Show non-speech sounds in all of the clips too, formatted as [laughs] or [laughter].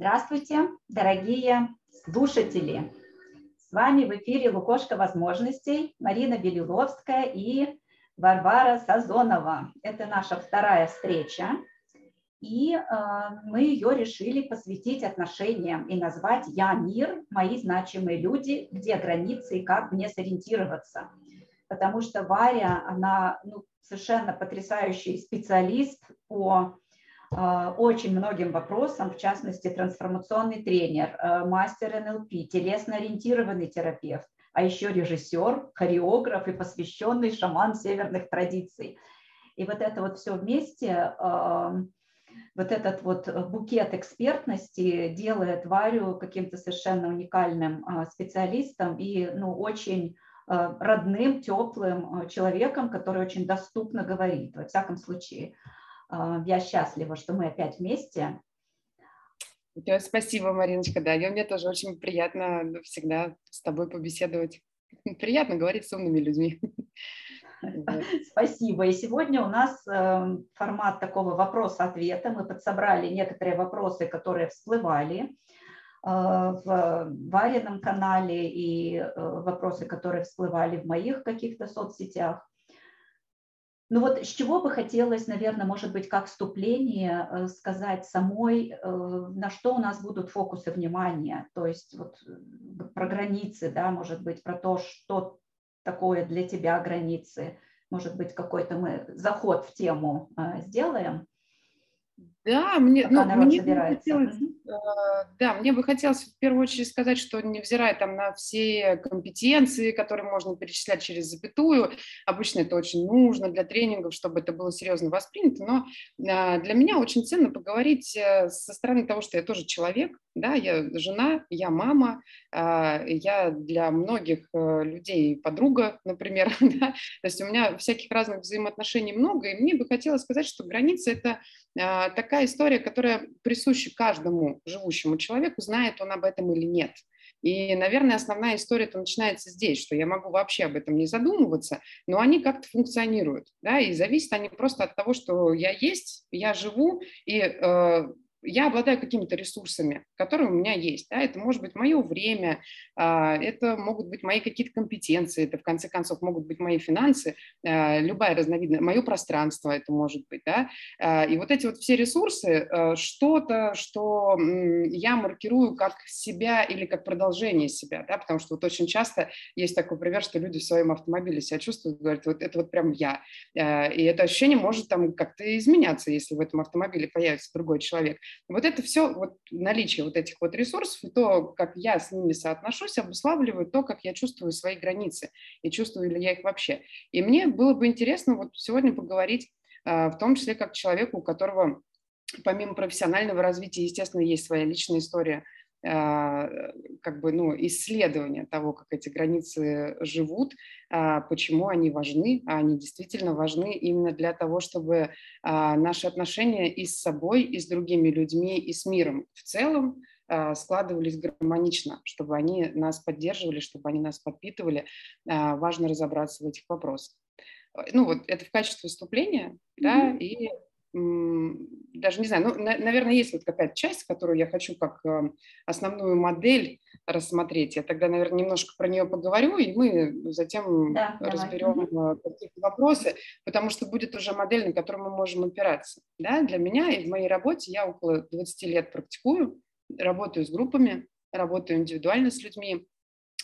Здравствуйте, дорогие слушатели! С вами в эфире Лукошка возможностей Марина Белиловская и Варвара Сазонова. Это наша вторая встреча, и э, мы ее решили посвятить отношениям и назвать «Я мир, мои значимые люди, где границы и как мне сориентироваться». Потому что Варя, она ну, совершенно потрясающий специалист по очень многим вопросам, в частности, трансформационный тренер, э, мастер НЛП, телесно-ориентированный терапевт, а еще режиссер, хореограф и посвященный шаман северных традиций. И вот это вот все вместе, э, вот этот вот букет экспертности делает Варю каким-то совершенно уникальным специалистом и ну, очень родным, теплым человеком, который очень доступно говорит, во всяком случае. А, я счастлива, что мы опять вместе. Спасибо, Мариночка. Да, и мне тоже очень приятно всегда с тобой побеседовать. [laughs] Приятно говорить с умными людьми. [laughs] Спасибо. И сегодня у нас эм, формат такого вопрос-ответа. Мы подсобрали некоторые вопросы, которые всплывали э, в Варином канале и э, вопросы, которые всплывали в моих каких-то соцсетях. Ну вот с чего бы хотелось, наверное, может быть, как вступление э, сказать самой, э, на что у нас будут фокусы внимания, то есть вот э, про границы, да, может быть, про то, что такое для тебя границы, может быть, какой-то мы заход в тему сделаем. Да, мне, ну, мне бы хотелось, э, да, мне бы хотелось в первую очередь сказать, что невзирая там на все компетенции, которые можно перечислять через запятую, обычно это очень нужно для тренингов, чтобы это было серьезно воспринято, но э, для меня очень ценно поговорить э, со стороны того, что я тоже человек, да, я жена, я мама, э, я для многих э, людей подруга, например, [laughs] да, то есть у меня всяких разных взаимоотношений много, и мне бы хотелось сказать, что граница – это э, такая история, которая присуща каждому живущему человеку, знает он об этом или нет. И, наверное, основная история-то начинается здесь, что я могу вообще об этом не задумываться, но они как-то функционируют, да, и зависят они просто от того, что я есть, я живу, и э, я обладаю какими-то ресурсами, которые у меня есть. Да? Это может быть мое время, а, это могут быть мои какие-то компетенции, это в конце концов могут быть мои финансы, а, любая разновидность, мое пространство это может быть. Да? А, и вот эти вот все ресурсы, что-то, что я маркирую как себя или как продолжение себя, да? потому что вот очень часто есть такой пример, что люди в своем автомобиле себя чувствуют, говорят, вот это вот прям я. И это ощущение может там как-то изменяться, если в этом автомобиле появится другой человек. Вот это все, вот наличие вот этих вот ресурсов и то, как я с ними соотношусь, обуславливает то, как я чувствую свои границы и чувствую ли я их вообще. И мне было бы интересно вот сегодня поговорить а, в том числе как человеку, у которого помимо профессионального развития, естественно, есть своя личная история – как бы, ну, исследование того, как эти границы живут, а, почему они важны, а они действительно важны именно для того, чтобы наши отношения и с собой, и с другими людьми, и с миром в целом складывались гармонично, чтобы они нас поддерживали, чтобы они нас подпитывали. Важно разобраться в этих вопросах. Ну вот это в качестве выступления, mm-hmm. да, и даже не знаю, ну, на, наверное, есть вот какая-то часть, которую я хочу как э, основную модель рассмотреть. Я тогда, наверное, немножко про нее поговорю, и мы затем да, разберем давай. Э, какие-то вопросы, потому что будет уже модель, на которую мы можем опираться. Да? Для меня и в моей работе я около 20 лет практикую, работаю с группами, работаю индивидуально с людьми,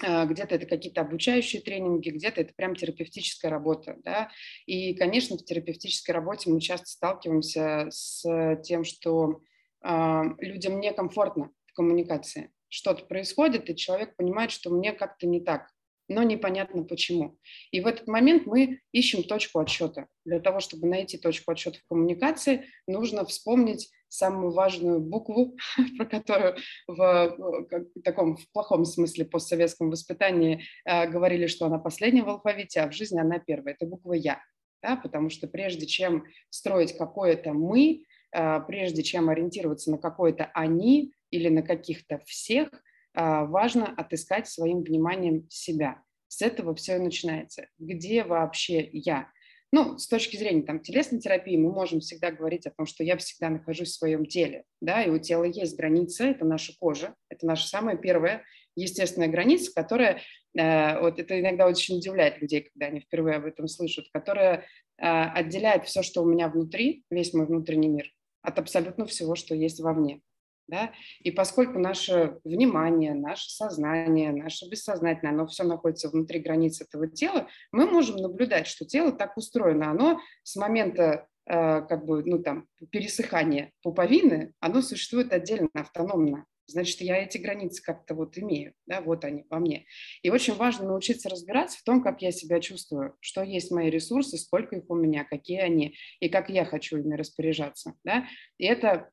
где-то это какие-то обучающие тренинги, где-то это прям терапевтическая работа. Да? И, конечно, в терапевтической работе мы часто сталкиваемся с тем, что э, людям некомфортно в коммуникации. Что-то происходит, и человек понимает, что мне как-то не так но непонятно почему. И в этот момент мы ищем точку отсчета. Для того, чтобы найти точку отсчета в коммуникации, нужно вспомнить самую важную букву, [laughs] про которую в, в таком в плохом смысле постсоветском воспитании э, говорили, что она последняя в алфавите, а в жизни она первая. Это буква «Я». Да? Потому что прежде чем строить какое-то «мы», э, прежде чем ориентироваться на какое-то «они» или на каких-то «всех», а, важно отыскать своим вниманием себя. С этого все и начинается. Где вообще я? Ну, с точки зрения там телесной терапии мы можем всегда говорить о том, что я всегда нахожусь в своем теле, да, и у тела есть граница, это наша кожа, это наша самая первая естественная граница, которая, э, вот это иногда очень удивляет людей, когда они впервые об этом слышат, которая э, отделяет все, что у меня внутри, весь мой внутренний мир, от абсолютно всего, что есть вовне. Да? И поскольку наше внимание, наше сознание, наше бессознательное, оно все находится внутри границ этого тела, мы можем наблюдать, что тело так устроено. Оно с момента э, как бы, ну, там, пересыхания пуповины, оно существует отдельно, автономно. Значит, я эти границы как-то вот имею, да, вот они во мне. И очень важно научиться разбираться в том, как я себя чувствую, что есть мои ресурсы, сколько их у меня, какие они, и как я хочу ими распоряжаться, да. И это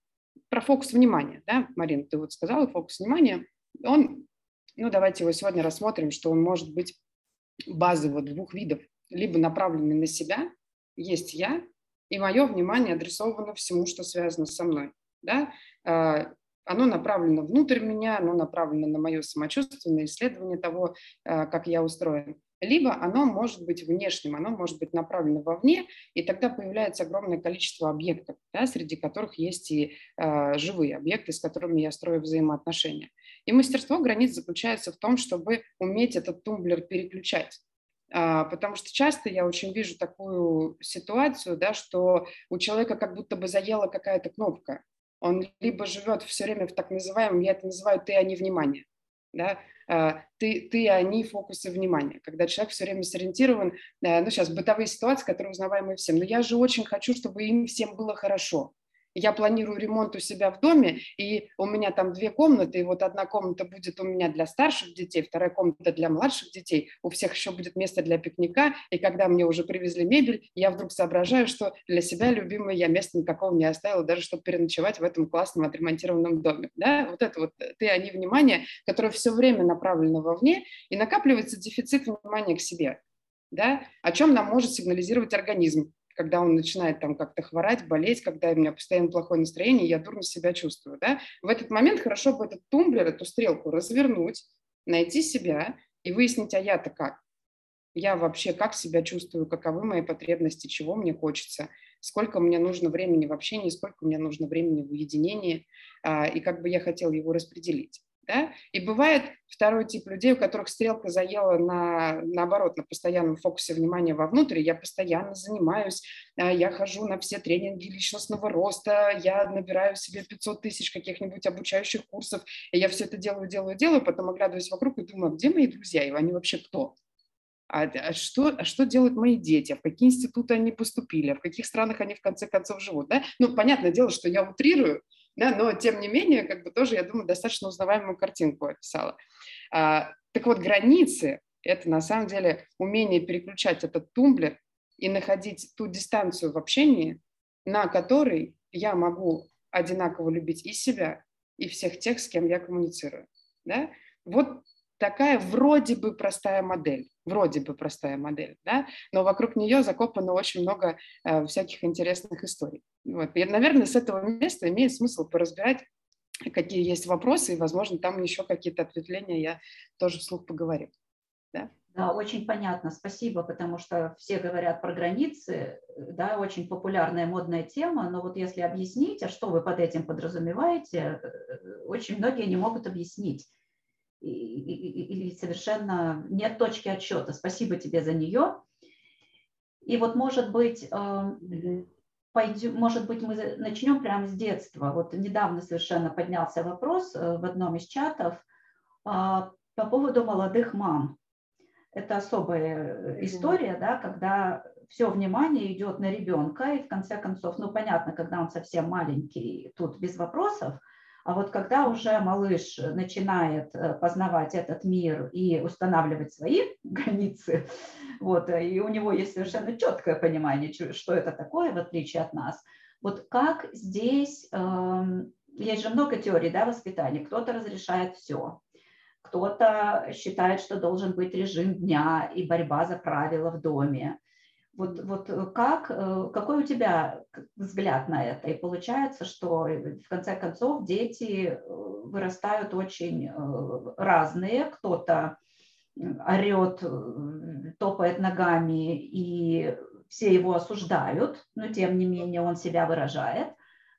про фокус внимания, да, Марина, ты вот сказала, фокус внимания, он, ну, давайте его сегодня рассмотрим, что он может быть базово двух видов, либо направленный на себя, есть я, и мое внимание адресовано всему, что связано со мной, да, а, оно направлено внутрь меня, оно направлено на мое самочувствие, на исследование того, а, как я устроен либо оно может быть внешним, оно может быть направлено вовне, и тогда появляется огромное количество объектов, да, среди которых есть и э, живые объекты, с которыми я строю взаимоотношения. И мастерство границ заключается в том, чтобы уметь этот тумблер переключать. А, потому что часто я очень вижу такую ситуацию, да, что у человека как будто бы заела какая-то кнопка. Он либо живет все время в так называемом, я это называю «ты, а не внимание». Да? А, ты, ты, они фокусы внимания, когда человек все время сориентирован, э, ну, сейчас бытовые ситуации, которые узнаваемы всем, но я же очень хочу, чтобы им всем было хорошо я планирую ремонт у себя в доме, и у меня там две комнаты, и вот одна комната будет у меня для старших детей, вторая комната для младших детей, у всех еще будет место для пикника, и когда мне уже привезли мебель, я вдруг соображаю, что для себя, любимой, я места никакого не оставила, даже чтобы переночевать в этом классном отремонтированном доме. Да? Вот это вот ты, они, внимание, которое все время направлено вовне, и накапливается дефицит внимания к себе. Да? О чем нам может сигнализировать организм? Когда он начинает там как-то хворать, болеть, когда у меня постоянно плохое настроение, я дурно себя чувствую, да, в этот момент хорошо бы этот тумблер, эту стрелку развернуть, найти себя и выяснить, а я-то как? Я вообще как себя чувствую, каковы мои потребности, чего мне хочется, сколько мне нужно времени в общении, сколько мне нужно времени в уединении, а, и как бы я хотел его распределить. Да? И бывает второй тип людей, у которых стрелка заела на, наоборот, на постоянном фокусе внимания вовнутрь. Я постоянно занимаюсь, а, я хожу на все тренинги личностного роста, я набираю себе 500 тысяч каких-нибудь обучающих курсов, и я все это делаю, делаю, делаю, потом оглядываюсь вокруг и думаю, «А где мои друзья, и они вообще кто? А, а, что, а что делают мои дети, в какие институты они поступили, в каких странах они в конце концов живут. Да? Ну, понятное дело, что я утрирую, да, но тем не менее, как бы тоже, я думаю, достаточно узнаваемую картинку описала. А, так вот, границы – это на самом деле умение переключать этот тумблер и находить ту дистанцию в общении, на которой я могу одинаково любить и себя, и всех тех, с кем я коммуницирую. Да? Вот такая вроде бы простая модель, вроде бы простая модель, да, но вокруг нее закопано очень много э, всяких интересных историй. Вот. И, наверное, с этого места имеет смысл поразбирать, какие есть вопросы, и, возможно, там еще какие-то ответвления я тоже вслух поговорю. Да? Да, очень понятно, спасибо, потому что все говорят про границы, да, очень популярная модная тема, но вот если объяснить, а что вы под этим подразумеваете, э, очень многие не могут объяснить или совершенно нет точки отсчета. Спасибо тебе за нее. И вот, может быть, эм, пойдем, может быть, мы начнем прямо с детства. Вот недавно совершенно поднялся вопрос э, в одном из чатов а, по поводу молодых мам. Это особая э, история, да, когда все внимание идет на ребенка, и в конце концов, ну, понятно, когда он совсем маленький, тут без вопросов – а вот когда уже малыш начинает э, познавать этот мир и устанавливать свои [laughs] границы, вот, и у него есть совершенно четкое понимание, что это такое, в отличие от нас, вот как здесь, э, есть же много теорий да, воспитания, кто-то разрешает все, кто-то считает, что должен быть режим дня и борьба за правила в доме, вот, вот э, как, э, какой у тебя взгляд на это? И получается, что э, в конце концов дети вырастают очень разные. Кто-то орет, топает ногами и все его осуждают, но тем не менее он себя выражает.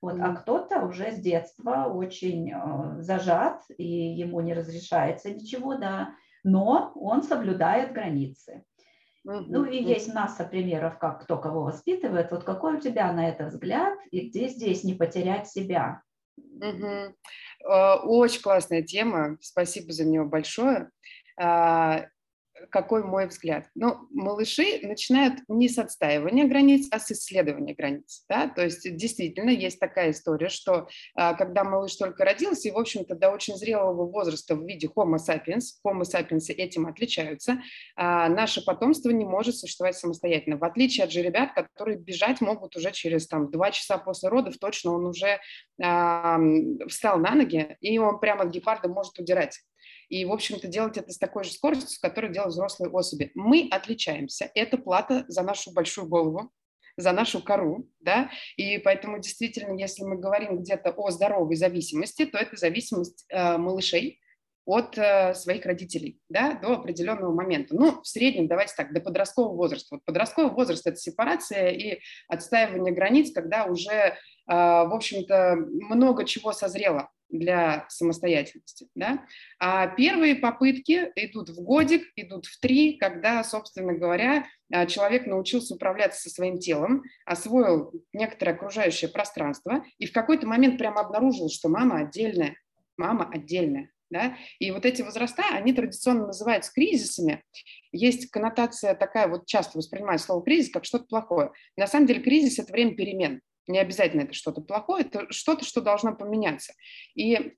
Вот, а кто-то уже с детства очень э, зажат, и ему не разрешается ничего, да, но он соблюдает границы. Ну и есть масса примеров, как кто кого воспитывает. Вот какой у тебя на это взгляд, и где здесь не потерять себя? Угу. Очень классная тема, спасибо за нее большое. Какой мой взгляд? Ну, малыши начинают не с отстаивания границ, а с исследования границ. Да? То есть действительно есть такая история, что а, когда малыш только родился, и, в общем-то, до очень зрелого возраста в виде Homo sapiens, Homo sapiens этим отличаются, а, наше потомство не может существовать самостоятельно. В отличие от жеребят, которые бежать могут уже через там, два часа после родов, точно он уже встал на ноги, и он прямо от гепарда может удирать и, в общем-то, делать это с такой же скоростью, с которой делают взрослые особи. Мы отличаемся. Это плата за нашу большую голову, за нашу кору, да, и поэтому действительно, если мы говорим где-то о здоровой зависимости, то это зависимость э, малышей от э, своих родителей, да, до определенного момента. Ну, в среднем, давайте так, до подросткового возраста. Вот подростковый возраст – это сепарация и отстаивание границ, когда уже, э, в общем-то, много чего созрело для самостоятельности. Да? А первые попытки идут в годик, идут в три, когда, собственно говоря, а, человек научился управляться со своим телом, освоил некоторое окружающее пространство и в какой-то момент прямо обнаружил, что мама отдельная, мама отдельная. Да? И вот эти возраста, они традиционно называются кризисами. Есть коннотация такая, вот часто воспринимают слово кризис как что-то плохое. На самом деле кризис – это время перемен. Не обязательно это что-то плохое, это что-то, что должно поменяться. И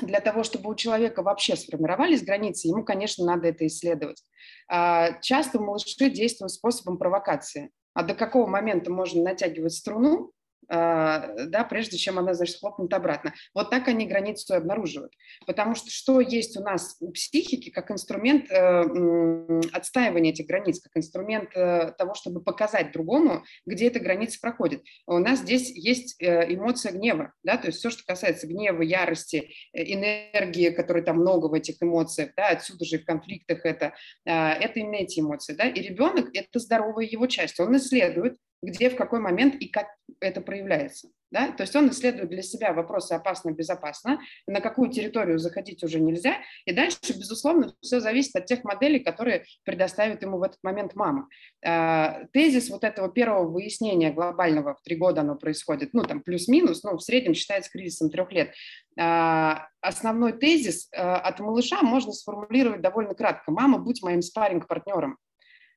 для того, чтобы у человека вообще сформировались границы, ему, конечно, надо это исследовать. А, часто малыши действуют способом провокации. А до какого момента можно натягивать струну, да, прежде чем она, значит, хлопнет обратно. Вот так они границу обнаруживают. Потому что что есть у нас у психики как инструмент э, отстаивания этих границ, как инструмент э, того, чтобы показать другому, где эта граница проходит. У нас здесь есть э, эмоция гнева, да, то есть все, что касается гнева, ярости, энергии, которой там много в этих эмоциях, да, отсюда же в конфликтах это, это именно эти эмоции, да, и ребенок – это здоровая его часть, он исследует, где, в какой момент и как это проявляется. Да? То есть он исследует для себя вопросы опасно-безопасно, на какую территорию заходить уже нельзя, и дальше, безусловно, все зависит от тех моделей, которые предоставит ему в этот момент мама. А, тезис вот этого первого выяснения глобального в три года оно происходит, ну там плюс-минус, ну в среднем считается кризисом трех лет. А, основной тезис а, от малыша можно сформулировать довольно кратко. Мама, будь моим спарринг-партнером.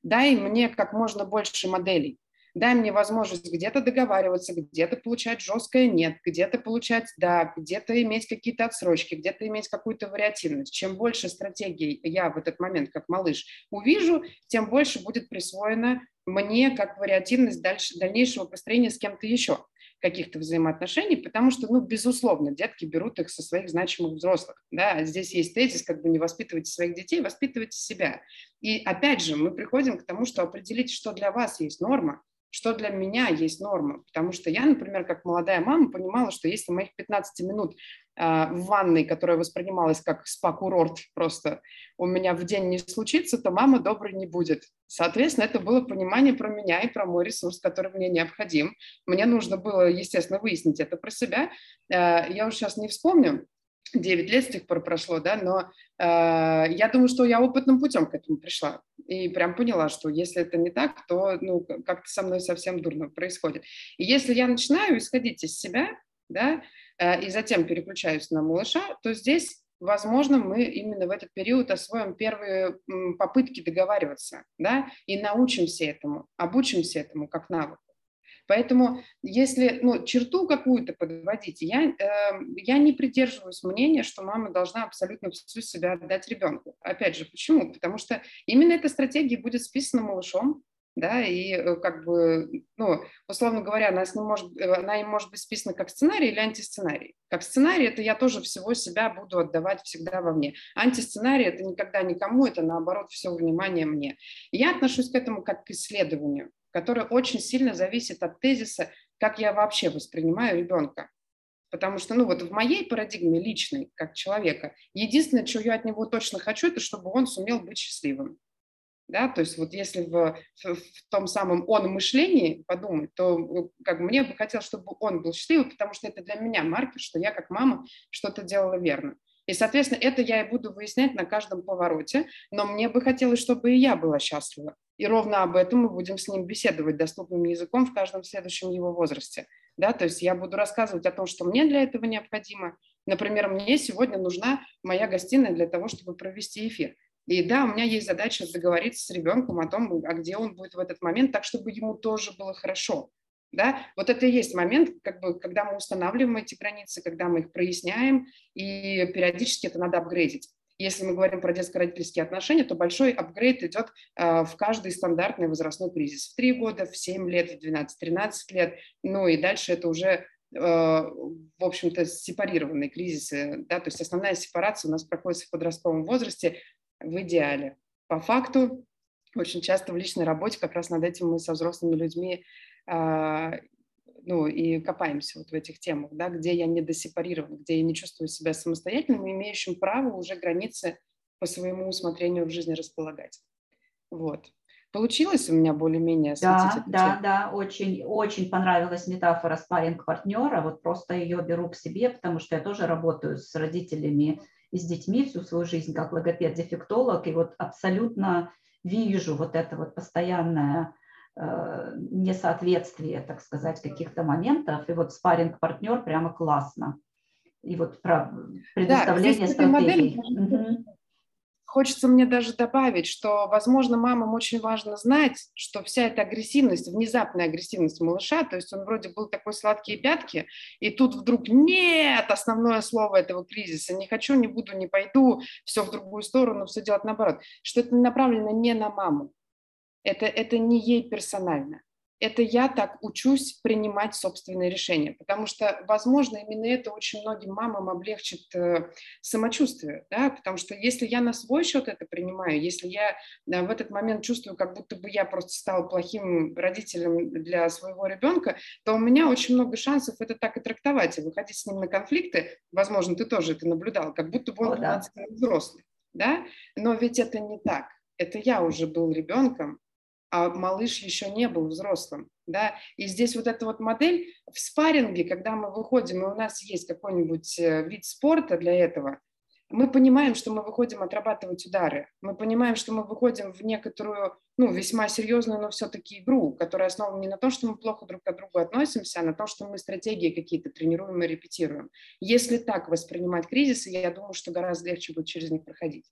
Дай мне как можно больше моделей дай мне возможность где-то договариваться, где-то получать жесткое нет, где-то получать да, где-то иметь какие-то отсрочки, где-то иметь какую-то вариативность. Чем больше стратегий я в этот момент, как малыш, увижу, тем больше будет присвоено мне как вариативность дальше, дальнейшего построения с кем-то еще каких-то взаимоотношений, потому что, ну, безусловно, детки берут их со своих значимых взрослых. Да? Здесь есть тезис, как бы не воспитывайте своих детей, воспитывайте себя. И опять же, мы приходим к тому, что определить, что для вас есть норма, что для меня есть норма. Потому что я, например, как молодая мама, понимала, что если моих 15 минут э, в ванной, которая воспринималась как спа-курорт просто, у меня в день не случится, то мама доброй не будет. Соответственно, это было понимание про меня и про мой ресурс, который мне необходим. Мне нужно было, естественно, выяснить это про себя. Э, я уже сейчас не вспомню, 9 лет с тех пор прошло, да, но э, я думаю, что я опытным путем к этому пришла и прям поняла, что если это не так, то ну, как-то со мной совсем дурно происходит. И если я начинаю исходить из себя, да, э, и затем переключаюсь на малыша, то здесь возможно, мы именно в этот период освоим первые попытки договариваться, да, и научимся этому, обучимся этому как навык. Поэтому если ну, черту какую-то подводить, я, э, я не придерживаюсь мнения, что мама должна абсолютно всю себя отдать ребенку. Опять же, почему? Потому что именно эта стратегия будет списана малышом, да, и э, как бы, ну, условно говоря, она, не может, э, она им может быть списана как сценарий или антисценарий. Как сценарий это я тоже всего себя буду отдавать всегда вовне. Антисценарий это никогда никому, это наоборот все внимание мне. Я отношусь к этому как к исследованию которое очень сильно зависит от тезиса, как я вообще воспринимаю ребенка. Потому что, ну вот в моей парадигме личной, как человека, единственное, чего я от него точно хочу, это чтобы он сумел быть счастливым. Да, то есть вот если в, в, в том самом он мышлении подумать, то э, как мне бы хотелось, чтобы он был счастливый, потому что это для меня маркер, что я как мама что-то делала верно. И, соответственно, это я и буду выяснять на каждом повороте, но мне бы хотелось, чтобы и я была счастлива. И ровно об этом мы будем с ним беседовать доступным языком в каждом следующем его возрасте. Да, то есть я буду рассказывать о том, что мне для этого необходимо. Например, мне сегодня нужна моя гостиная для того, чтобы провести эфир. И да, у меня есть задача договориться с ребенком о том, а где он будет в этот момент, так, чтобы ему тоже было хорошо. Да? Вот это и есть момент, как бы, когда мы устанавливаем эти границы, когда мы их проясняем, и периодически это надо апгрейдить. Если мы говорим про детско-родительские отношения, то большой апгрейд идет э, в каждый стандартный возрастной кризис. В 3 года, в 7 лет, в 12-13 лет. Ну и дальше это уже, э, в общем-то, сепарированные кризисы. Да? То есть основная сепарация у нас проходит в подростковом возрасте в идеале. По факту, очень часто в личной работе как раз над этим мы со взрослыми людьми а, ну, и копаемся вот в этих темах, да, где я не досепарирован, где я не чувствую себя самостоятельным, имеющим право уже границы по своему усмотрению в жизни располагать. Вот. Получилось у меня более-менее Да, да, да, очень, очень понравилась метафора спаринг партнера. Вот просто ее беру к себе, потому что я тоже работаю с родителями и с детьми всю свою жизнь как логопед-дефектолог, и вот абсолютно вижу вот это вот постоянное несоответствие, так сказать, каких-то моментов. И вот спаринг партнер прямо классно. И вот про предоставление да, стратегий. Модель, Хочется мне даже добавить, что, возможно, мамам очень важно знать, что вся эта агрессивность, внезапная агрессивность малыша, то есть он вроде был такой сладкие пятки, и тут вдруг нет, основное слово этого кризиса, не хочу, не буду, не пойду, все в другую сторону, все делать наоборот, что это направлено не на маму, это, это не ей персонально. Это я так учусь принимать собственные решения, потому что, возможно, именно это очень многим мамам облегчит э, самочувствие, да, потому что если я на свой счет это принимаю, если я да, в этот момент чувствую, как будто бы я просто стала плохим родителем для своего ребенка, то у меня очень много шансов это так и трактовать и выходить с ним на конфликты. Возможно, ты тоже это наблюдал, как будто бы он О, да. взрослый, да, но ведь это не так. Это я уже был ребенком, а малыш еще не был взрослым. Да? И здесь вот эта вот модель в спарринге, когда мы выходим, и у нас есть какой-нибудь э, вид спорта для этого, мы понимаем, что мы выходим отрабатывать удары. Мы понимаем, что мы выходим в некоторую, ну, весьма серьезную, но все-таки игру, которая основана не на том, что мы плохо друг к другу относимся, а на том, что мы стратегии какие-то тренируем и репетируем. Если так воспринимать кризисы, я думаю, что гораздо легче будет через них проходить.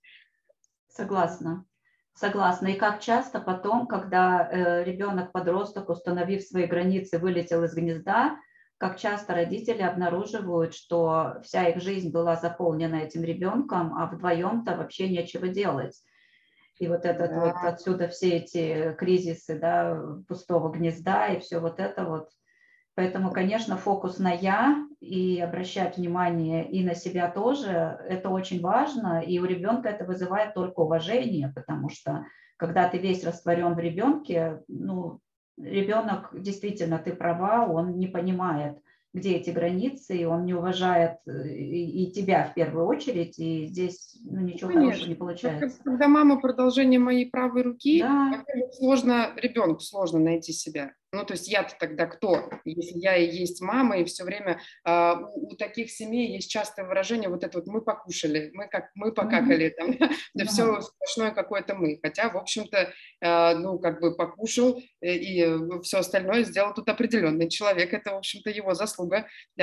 Согласна. Согласна. И как часто потом, когда э, ребенок-подросток, установив свои границы, вылетел из гнезда, как часто родители обнаруживают, что вся их жизнь была заполнена этим ребенком, а вдвоем-то вообще нечего делать. И вот этот да. вот отсюда все эти кризисы, да, пустого гнезда и все вот это вот – Поэтому, конечно, фокус на «я» и обращать внимание и на себя тоже, это очень важно, и у ребенка это вызывает только уважение, потому что когда ты весь растворен в ребенке, ну, ребенок, действительно, ты права, он не понимает, где эти границы, и он не уважает э, и, и тебя в первую очередь, и здесь ну, ничего Конечно. хорошего не получается. Когда мама продолжение моей правой руки, да. сложно, ребенку сложно найти себя. Ну, то есть я-то тогда кто, если я и есть мама, и все время э, у, у таких семей есть частое выражение, вот это вот мы покушали, мы как мы покакали, там, [laughs] да все сплошное какое-то мы. Хотя, в общем-то, э, ну, как бы покушал, э, и, и все остальное сделал тут определенный человек, это, в общем-то, его заслуга. [laughs]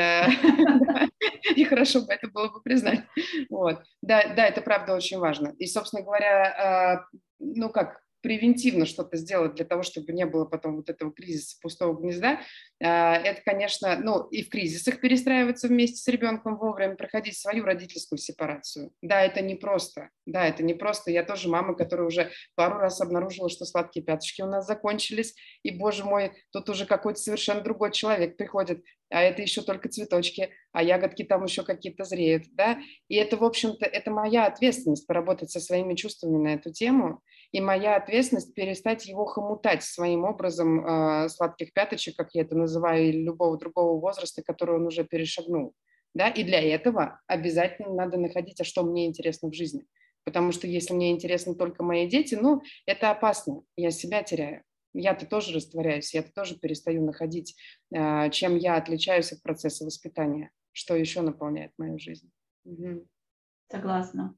И хорошо бы это было бы признать. Вот. Да, да, это правда очень важно. И, собственно говоря, ну как, превентивно что-то сделать для того, чтобы не было потом вот этого кризиса пустого гнезда, а, это, конечно, ну и в кризисах перестраиваться вместе с ребенком вовремя, проходить свою родительскую сепарацию. Да, это не просто. Да, это не просто. Я тоже мама, которая уже пару раз обнаружила, что сладкие пяточки у нас закончились, и, боже мой, тут уже какой-то совершенно другой человек приходит, а это еще только цветочки, а ягодки там еще какие-то зреют, да, и это, в общем-то, это моя ответственность поработать со своими чувствами на эту тему, и моя ответственность перестать его хомутать своим образом э, сладких пяточек, как я это называю, или любого другого возраста, который он уже перешагнул. Да? И для этого обязательно надо находить, а что мне интересно в жизни. потому что если мне интересны только мои дети, ну, это опасно, я себя теряю. Я-то тоже растворяюсь, я-то тоже перестаю находить, э, чем я отличаюсь от процесса воспитания, что еще наполняет мою жизнь. Угу. Согласна.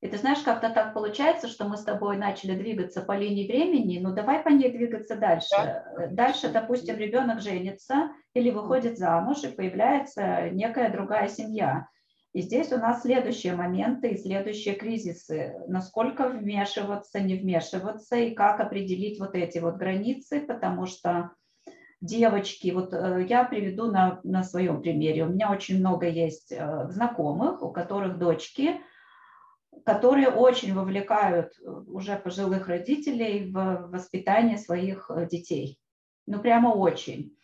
И ты знаешь, как-то так получается, что мы с тобой начали двигаться по линии времени, ну давай по ней двигаться дальше. Да. Дальше, допустим, ребенок женится или выходит замуж, и появляется некая другая семья. И здесь у нас следующие моменты и следующие кризисы. Насколько вмешиваться, не вмешиваться, и как определить вот эти вот границы, потому что девочки, вот э, я приведу на, на своем примере. У меня очень много есть э, знакомых, у которых дочки, которые очень вовлекают э, уже пожилых родителей в воспитание своих детей. Ну, прямо очень.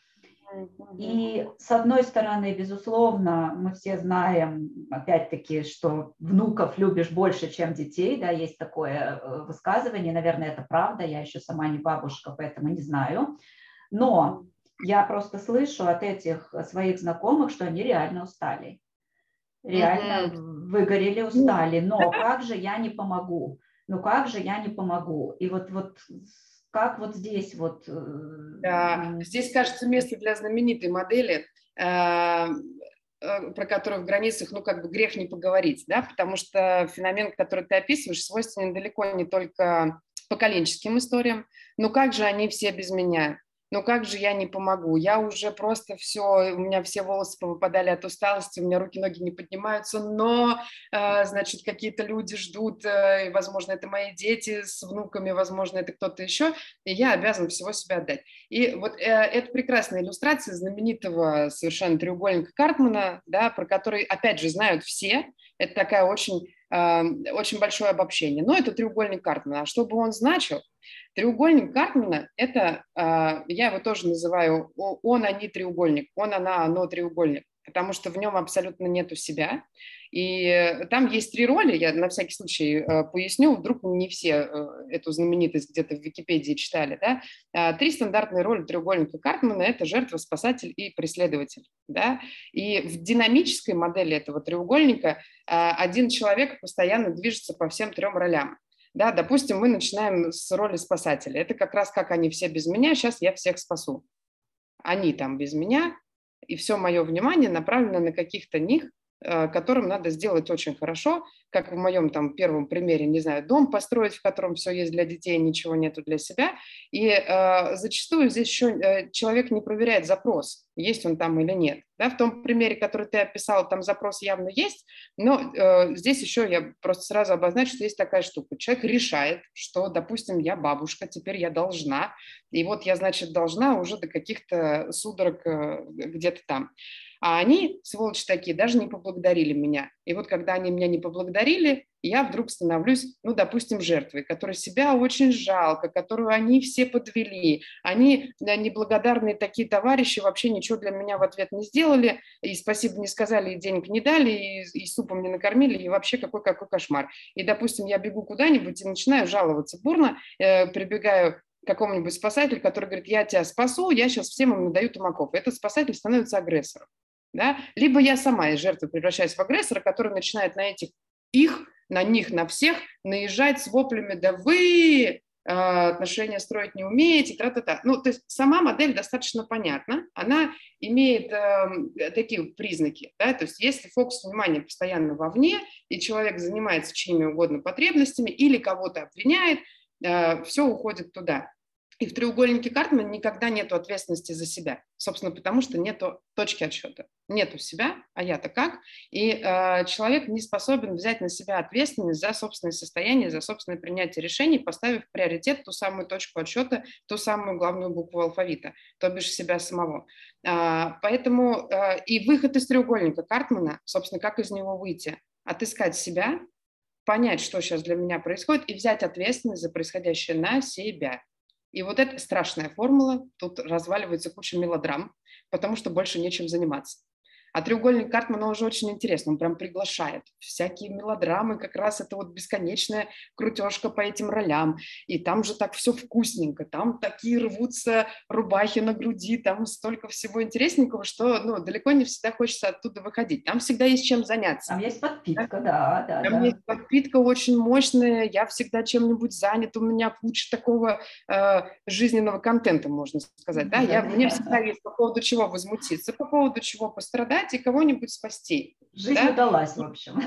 И с одной стороны, безусловно, мы все знаем, опять-таки, что внуков любишь больше, чем детей, да, есть такое э, высказывание, наверное, это правда, я еще сама не бабушка, поэтому не знаю, но я просто слышу от этих своих знакомых, что они реально устали, реально выгорели, устали, но как же я не помогу, ну как же я не помогу, и вот, вот как вот здесь вот? Э, да, здесь, кажется, место для знаменитой модели, э, э, про которую в границах, ну, как бы грех не поговорить, да, потому что феномен, который ты описываешь, свойственен далеко не только поколенческим историям, но как же они все без меня? Ну как же я не помогу? Я уже просто все, у меня все волосы выпадали от усталости, у меня руки, ноги не поднимаются, но, э, значит, какие-то люди ждут, э, возможно, это мои дети с внуками, возможно, это кто-то еще, и я обязан всего себя отдать. И вот э, это прекрасная иллюстрация знаменитого совершенно треугольника Картмана, да, про который, опять же, знают все, это такая очень, очень большое обобщение. Но это треугольник Картмана. А что бы он значил? Треугольник Картмана – это, а, я его тоже называю он, они треугольник, он, она, оно треугольник, потому что в нем абсолютно нету себя. И там есть три роли, я на всякий случай э, поясню, вдруг не все э, эту знаменитость где-то в Википедии читали. Да? А, три стандартные роли треугольника Картмана – это жертва, спасатель и преследователь. Да? И в динамической модели этого треугольника а, один человек постоянно движется по всем трем ролям. Да, допустим, мы начинаем с роли спасателя. Это как раз как они все без меня, сейчас я всех спасу. Они там без меня, и все мое внимание направлено на каких-то них, которым надо сделать очень хорошо, как в моем там первом примере, не знаю, дом построить, в котором все есть для детей, ничего нету для себя. И э, зачастую здесь еще э, человек не проверяет запрос, есть он там или нет. Да, в том примере, который ты описал, там запрос явно есть, но э, здесь еще я просто сразу обозначу, что есть такая штука. Человек решает, что, допустим, я бабушка, теперь я должна, и вот я, значит, должна уже до каких-то судорог э, где-то там. А они, сволочи такие, даже не поблагодарили меня. И вот когда они меня не поблагодарили, я вдруг становлюсь, ну, допустим, жертвой, которой себя очень жалко, которую они все подвели. Они неблагодарные такие товарищи, вообще ничего для меня в ответ не сделали, и спасибо не сказали, и денег не дали, и, и супом не накормили, и вообще какой-какой кошмар. И, допустим, я бегу куда-нибудь и начинаю жаловаться бурно, э, прибегаю какому-нибудь спасателю, который говорит, я тебя спасу, я сейчас всем им надаю тумаков. Этот спасатель становится агрессором. Да? Либо я сама из жертвы превращаюсь в агрессора, который начинает на этих их, на них, на всех наезжать с воплями «да вы э, отношения строить не умеете», тра-та-та. Ну, то есть сама модель достаточно понятна, она имеет э, такие признаки, да, то есть если фокус внимания постоянно вовне, и человек занимается чьими угодно потребностями или кого-то обвиняет, э, все уходит туда. И в треугольнике Картмана никогда нет ответственности за себя, собственно, потому что нет точки отсчета. Нету себя, а я-то как? И э, человек не способен взять на себя ответственность за собственное состояние, за собственное принятие решений, поставив в приоритет ту самую точку отсчета, ту самую главную букву алфавита, то бишь себя самого. Э, поэтому э, и выход из треугольника Картмана, собственно, как из него выйти? Отыскать себя, понять, что сейчас для меня происходит, и взять ответственность за происходящее на себя. И вот эта страшная формула, тут разваливается куча мелодрам, потому что больше нечем заниматься. А треугольник Картмана уже очень интересно, он прям приглашает. Всякие мелодрамы, как раз это вот бесконечная крутежка по этим ролям. И там же так все вкусненько, там такие рвутся рубахи на груди, там столько всего интересненького, что ну, далеко не всегда хочется оттуда выходить. Там всегда есть чем заняться. Там есть подпитка, да, да. Там да. есть подпитка очень мощная, я всегда чем-нибудь занят, у меня куча такого э, жизненного контента, можно сказать. Да? Я, мне всегда есть по поводу чего возмутиться, по поводу чего пострадать и кого-нибудь спасти. Жизнь да? удалась, в общем.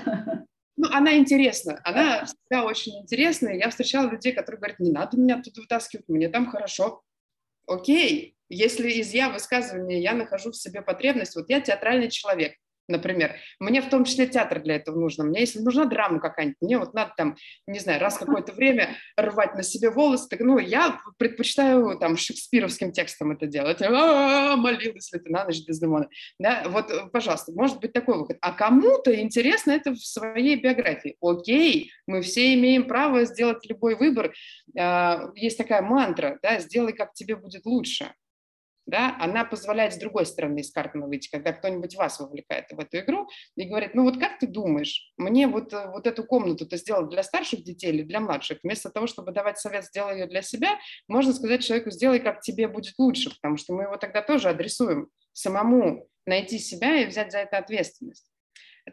Ну, она интересна, [laughs] она всегда очень интересная. Я встречала людей, которые говорят, не надо меня тут вытаскивать, мне там хорошо. Окей, если из я высказывания я нахожу в себе потребность, вот я театральный человек, например. Мне в том числе театр для этого нужно. Мне, если нужна драма какая-нибудь, мне вот надо там, не знаю, раз какое-то время рвать на себе волосы, так, ну, я предпочитаю там шекспировским текстом это делать. А-а-а, молилась ли ты на ночь Дездемона? Да, вот, э, пожалуйста, может быть такой выход. А кому-то интересно это в своей биографии. Окей, мы все имеем право сделать любой выбор. А, есть такая мантра, да, сделай, как тебе будет лучше да, она позволяет с другой стороны из карты выйти, когда кто-нибудь вас вовлекает в эту игру и говорит, ну вот как ты думаешь, мне вот, э, вот эту комнату ты сделал для старших детей или для младших? Вместо того, чтобы давать совет, сделай ее для себя, можно сказать человеку, сделай, как тебе будет лучше, потому что мы его тогда тоже адресуем самому найти себя и взять за это ответственность.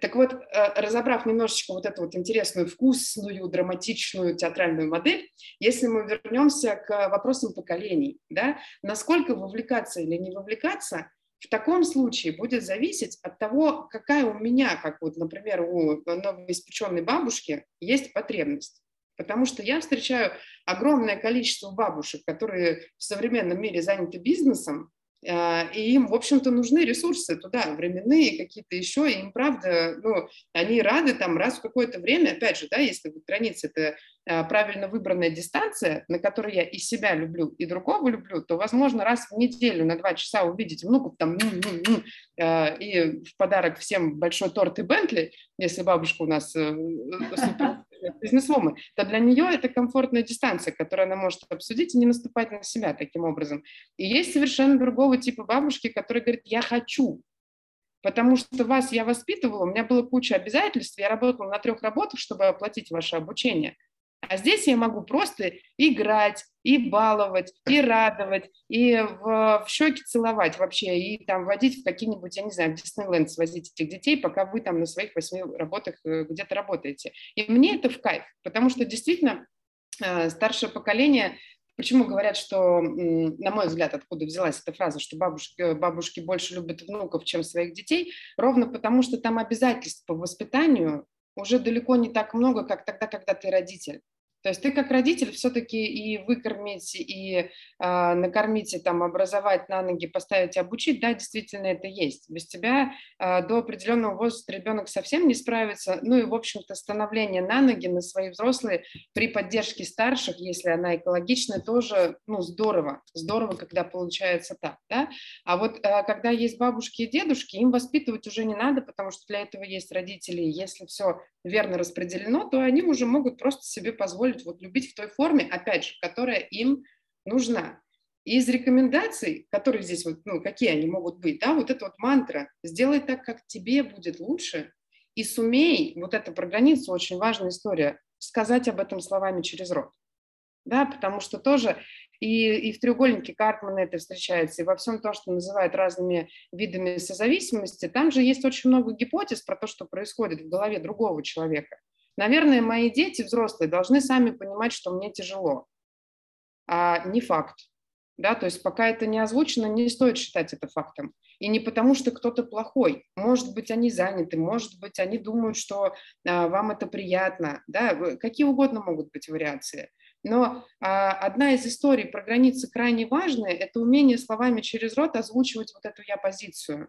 Так вот, э, разобрав немножечко вот эту вот интересную, вкусную, драматичную театральную модель, если мы вернемся к вопросам поколений, да, насколько вовлекаться или не вовлекаться, в таком случае будет зависеть от того, какая у меня, как вот, например, у новоиспеченной бабушки, есть потребность. Потому что я встречаю огромное количество бабушек, которые в современном мире заняты бизнесом, и им, в общем-то, нужны ресурсы туда, временные какие-то еще, и им, правда, ну, они рады там раз в какое-то время, опять же, да, если граница – это а, правильно выбранная дистанция, на которой я и себя люблю, и другого люблю, то, возможно, раз в неделю на два часа увидеть внуков там а, и в подарок всем большой торт и Бентли, если бабушка у нас э, супер бизнесвумен, то для нее это комфортная дистанция, которую она может обсудить и не наступать на себя таким образом. И есть совершенно другого типа бабушки, которые говорят, я хочу, потому что вас я воспитывала, у меня была куча обязательств, я работала на трех работах, чтобы оплатить ваше обучение. А здесь я могу просто играть, и баловать, и радовать, и в, в щеки целовать вообще, и там водить в какие-нибудь, я не знаю, в Диснейленд свозить этих детей, пока вы там на своих восьми работах э, где-то работаете. И мне это в кайф, потому что действительно э, старшее поколение Почему говорят, что, на мой взгляд, откуда взялась эта фраза, что бабушки, бабушки больше любят внуков, чем своих детей, ровно потому, что там обязательств по воспитанию уже далеко не так много, как тогда, когда ты родитель. То есть ты как родитель все-таки и выкормить, и э, накормить, и там образовать на ноги, поставить, обучить, да, действительно это есть. Без тебя э, до определенного возраста ребенок совсем не справится. Ну и, в общем-то, становление на ноги на свои взрослые при поддержке старших, если она экологичная, тоже, ну, здорово. Здорово, когда получается так, да. А вот э, когда есть бабушки и дедушки, им воспитывать уже не надо, потому что для этого есть родители. Если все верно распределено, то они уже могут просто себе позволить вот любить в той форме, опять же, которая им нужна. И из рекомендаций, которые здесь, вот, ну, какие они могут быть, да, вот эта вот мантра «сделай так, как тебе будет лучше», и сумей, вот это про границу очень важная история, сказать об этом словами через рот. Да, потому что тоже и, и в треугольнике Карпмана это встречается, и во всем том, что называют разными видами созависимости, там же есть очень много гипотез про то, что происходит в голове другого человека. Наверное, мои дети взрослые должны сами понимать, что мне тяжело, а не факт. Да, то есть пока это не озвучено, не стоит считать это фактом. И не потому, что кто-то плохой. Может быть, они заняты, может быть, они думают, что а, вам это приятно. Да? Какие угодно могут быть вариации. Но а, одна из историй про границы крайне важная – это умение словами через рот озвучивать вот эту я позицию.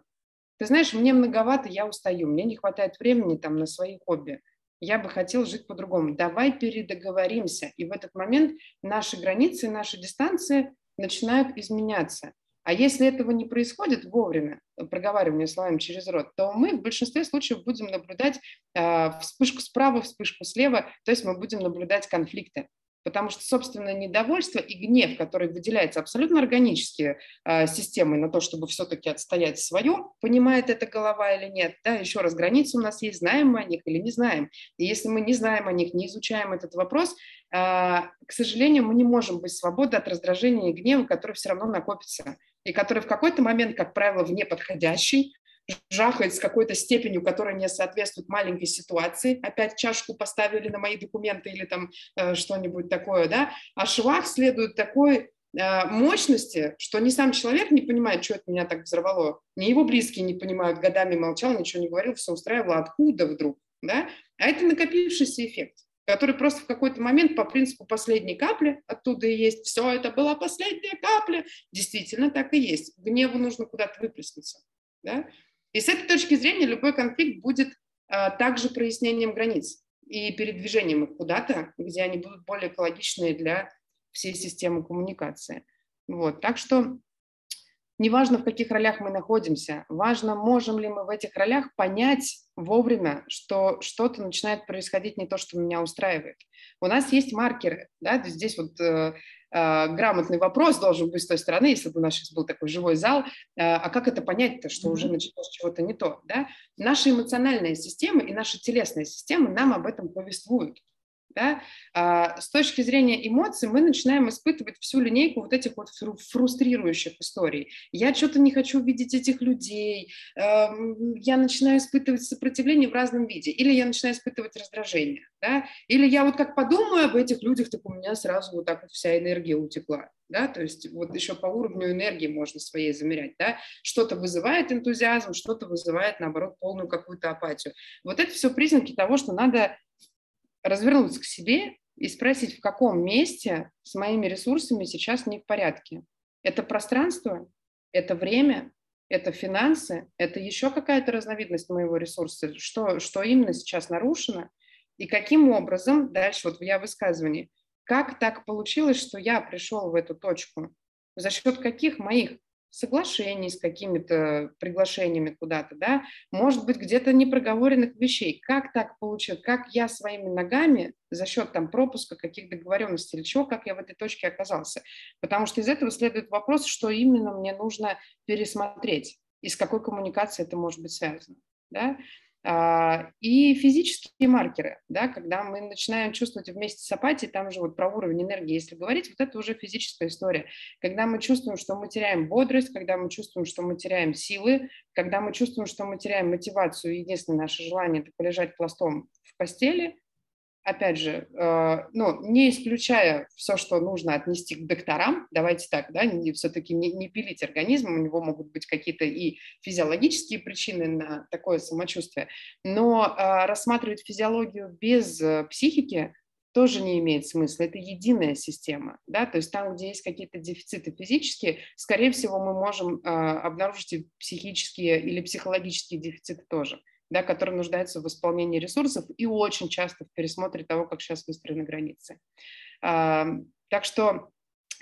Ты знаешь, мне многовато, я устаю, мне не хватает времени там на свои хобби. Я бы хотел жить по-другому. Давай передоговоримся. И в этот момент наши границы, наши дистанции начинают изменяться. А если этого не происходит вовремя, проговаривание словами через рот, то мы в большинстве случаев будем наблюдать э, вспышку справа, вспышку слева, то есть мы будем наблюдать конфликты. Потому что, собственно, недовольство и гнев, который выделяется абсолютно органически э, системой на то, чтобы все-таки отстоять свое, понимает это голова или нет. Да, еще раз, границы у нас есть, знаем мы о них или не знаем. И если мы не знаем о них, не изучаем этот вопрос, э, к сожалению, мы не можем быть свободны от раздражения и гнева, который все равно накопится. И который в какой-то момент, как правило, в неподходящий, жахает с какой-то степенью, которая не соответствует маленькой ситуации. Опять чашку поставили на мои документы или там э, что-нибудь такое, да. А швах следует такой э, мощности, что ни сам человек не понимает, что это меня так взорвало, ни его близкие не понимают, годами молчал, ничего не говорил, все устраивало, откуда вдруг, да. А это накопившийся эффект который просто в какой-то момент по принципу последней капли, оттуда и есть, все, это была последняя капля, действительно так и есть. Гневу нужно куда-то выплеснуться. Да? И с этой точки зрения любой конфликт будет а, также прояснением границ и передвижением их куда-то, где они будут более экологичные для всей системы коммуникации. Вот. Так что неважно, в каких ролях мы находимся, важно, можем ли мы в этих ролях понять вовремя, что что-то начинает происходить не то, что меня устраивает. У нас есть маркеры, да, здесь вот э, грамотный вопрос должен быть с той стороны, если бы у нас сейчас был такой живой зал, э, а как это понять-то, что уже началось чего-то не то, да? Наша эмоциональная система и наша телесная система нам об этом повествуют. Да? А, с точки зрения эмоций мы начинаем испытывать всю линейку вот этих вот фрустрирующих историй. Я что-то не хочу видеть этих людей, эм, я начинаю испытывать сопротивление в разном виде, или я начинаю испытывать раздражение, да? или я вот как подумаю об этих людях, так у меня сразу вот так вот вся энергия утекла. Да, то есть вот еще по уровню энергии можно своей замерять, да, что-то вызывает энтузиазм, что-то вызывает, наоборот, полную какую-то апатию. Вот это все признаки того, что надо развернуться к себе и спросить, в каком месте с моими ресурсами сейчас не в порядке. Это пространство, это время, это финансы, это еще какая-то разновидность моего ресурса, что, что именно сейчас нарушено, и каким образом, дальше вот я высказывании, как так получилось, что я пришел в эту точку, за счет каких моих соглашений с какими-то приглашениями куда-то, да, может быть, где-то непроговоренных вещей. Как так получилось? Как я своими ногами за счет там пропуска каких договоренностей или чего, как я в этой точке оказался? Потому что из этого следует вопрос, что именно мне нужно пересмотреть и с какой коммуникацией это может быть связано. Да? А, и физические маркеры, да, когда мы начинаем чувствовать вместе с апатией, там же вот про уровень энергии, если говорить, вот это уже физическая история. Когда мы чувствуем, что мы теряем бодрость, когда мы чувствуем, что мы теряем силы, когда мы чувствуем, что мы теряем мотивацию, единственное наше желание – это полежать пластом в постели, опять же, э, ну, не исключая все, что нужно отнести к докторам, давайте так, да, все-таки не, не пилить организм, у него могут быть какие-то и физиологические причины на такое самочувствие, но э, рассматривать физиологию без э, психики тоже не имеет смысла. Это единая система, да, то есть там, где есть какие-то дефициты физические, скорее всего, мы можем обнаружить и психические или психологические дефициты тоже да, который нуждается в восполнении ресурсов и очень часто в пересмотре того, как сейчас выстроены границы. Так что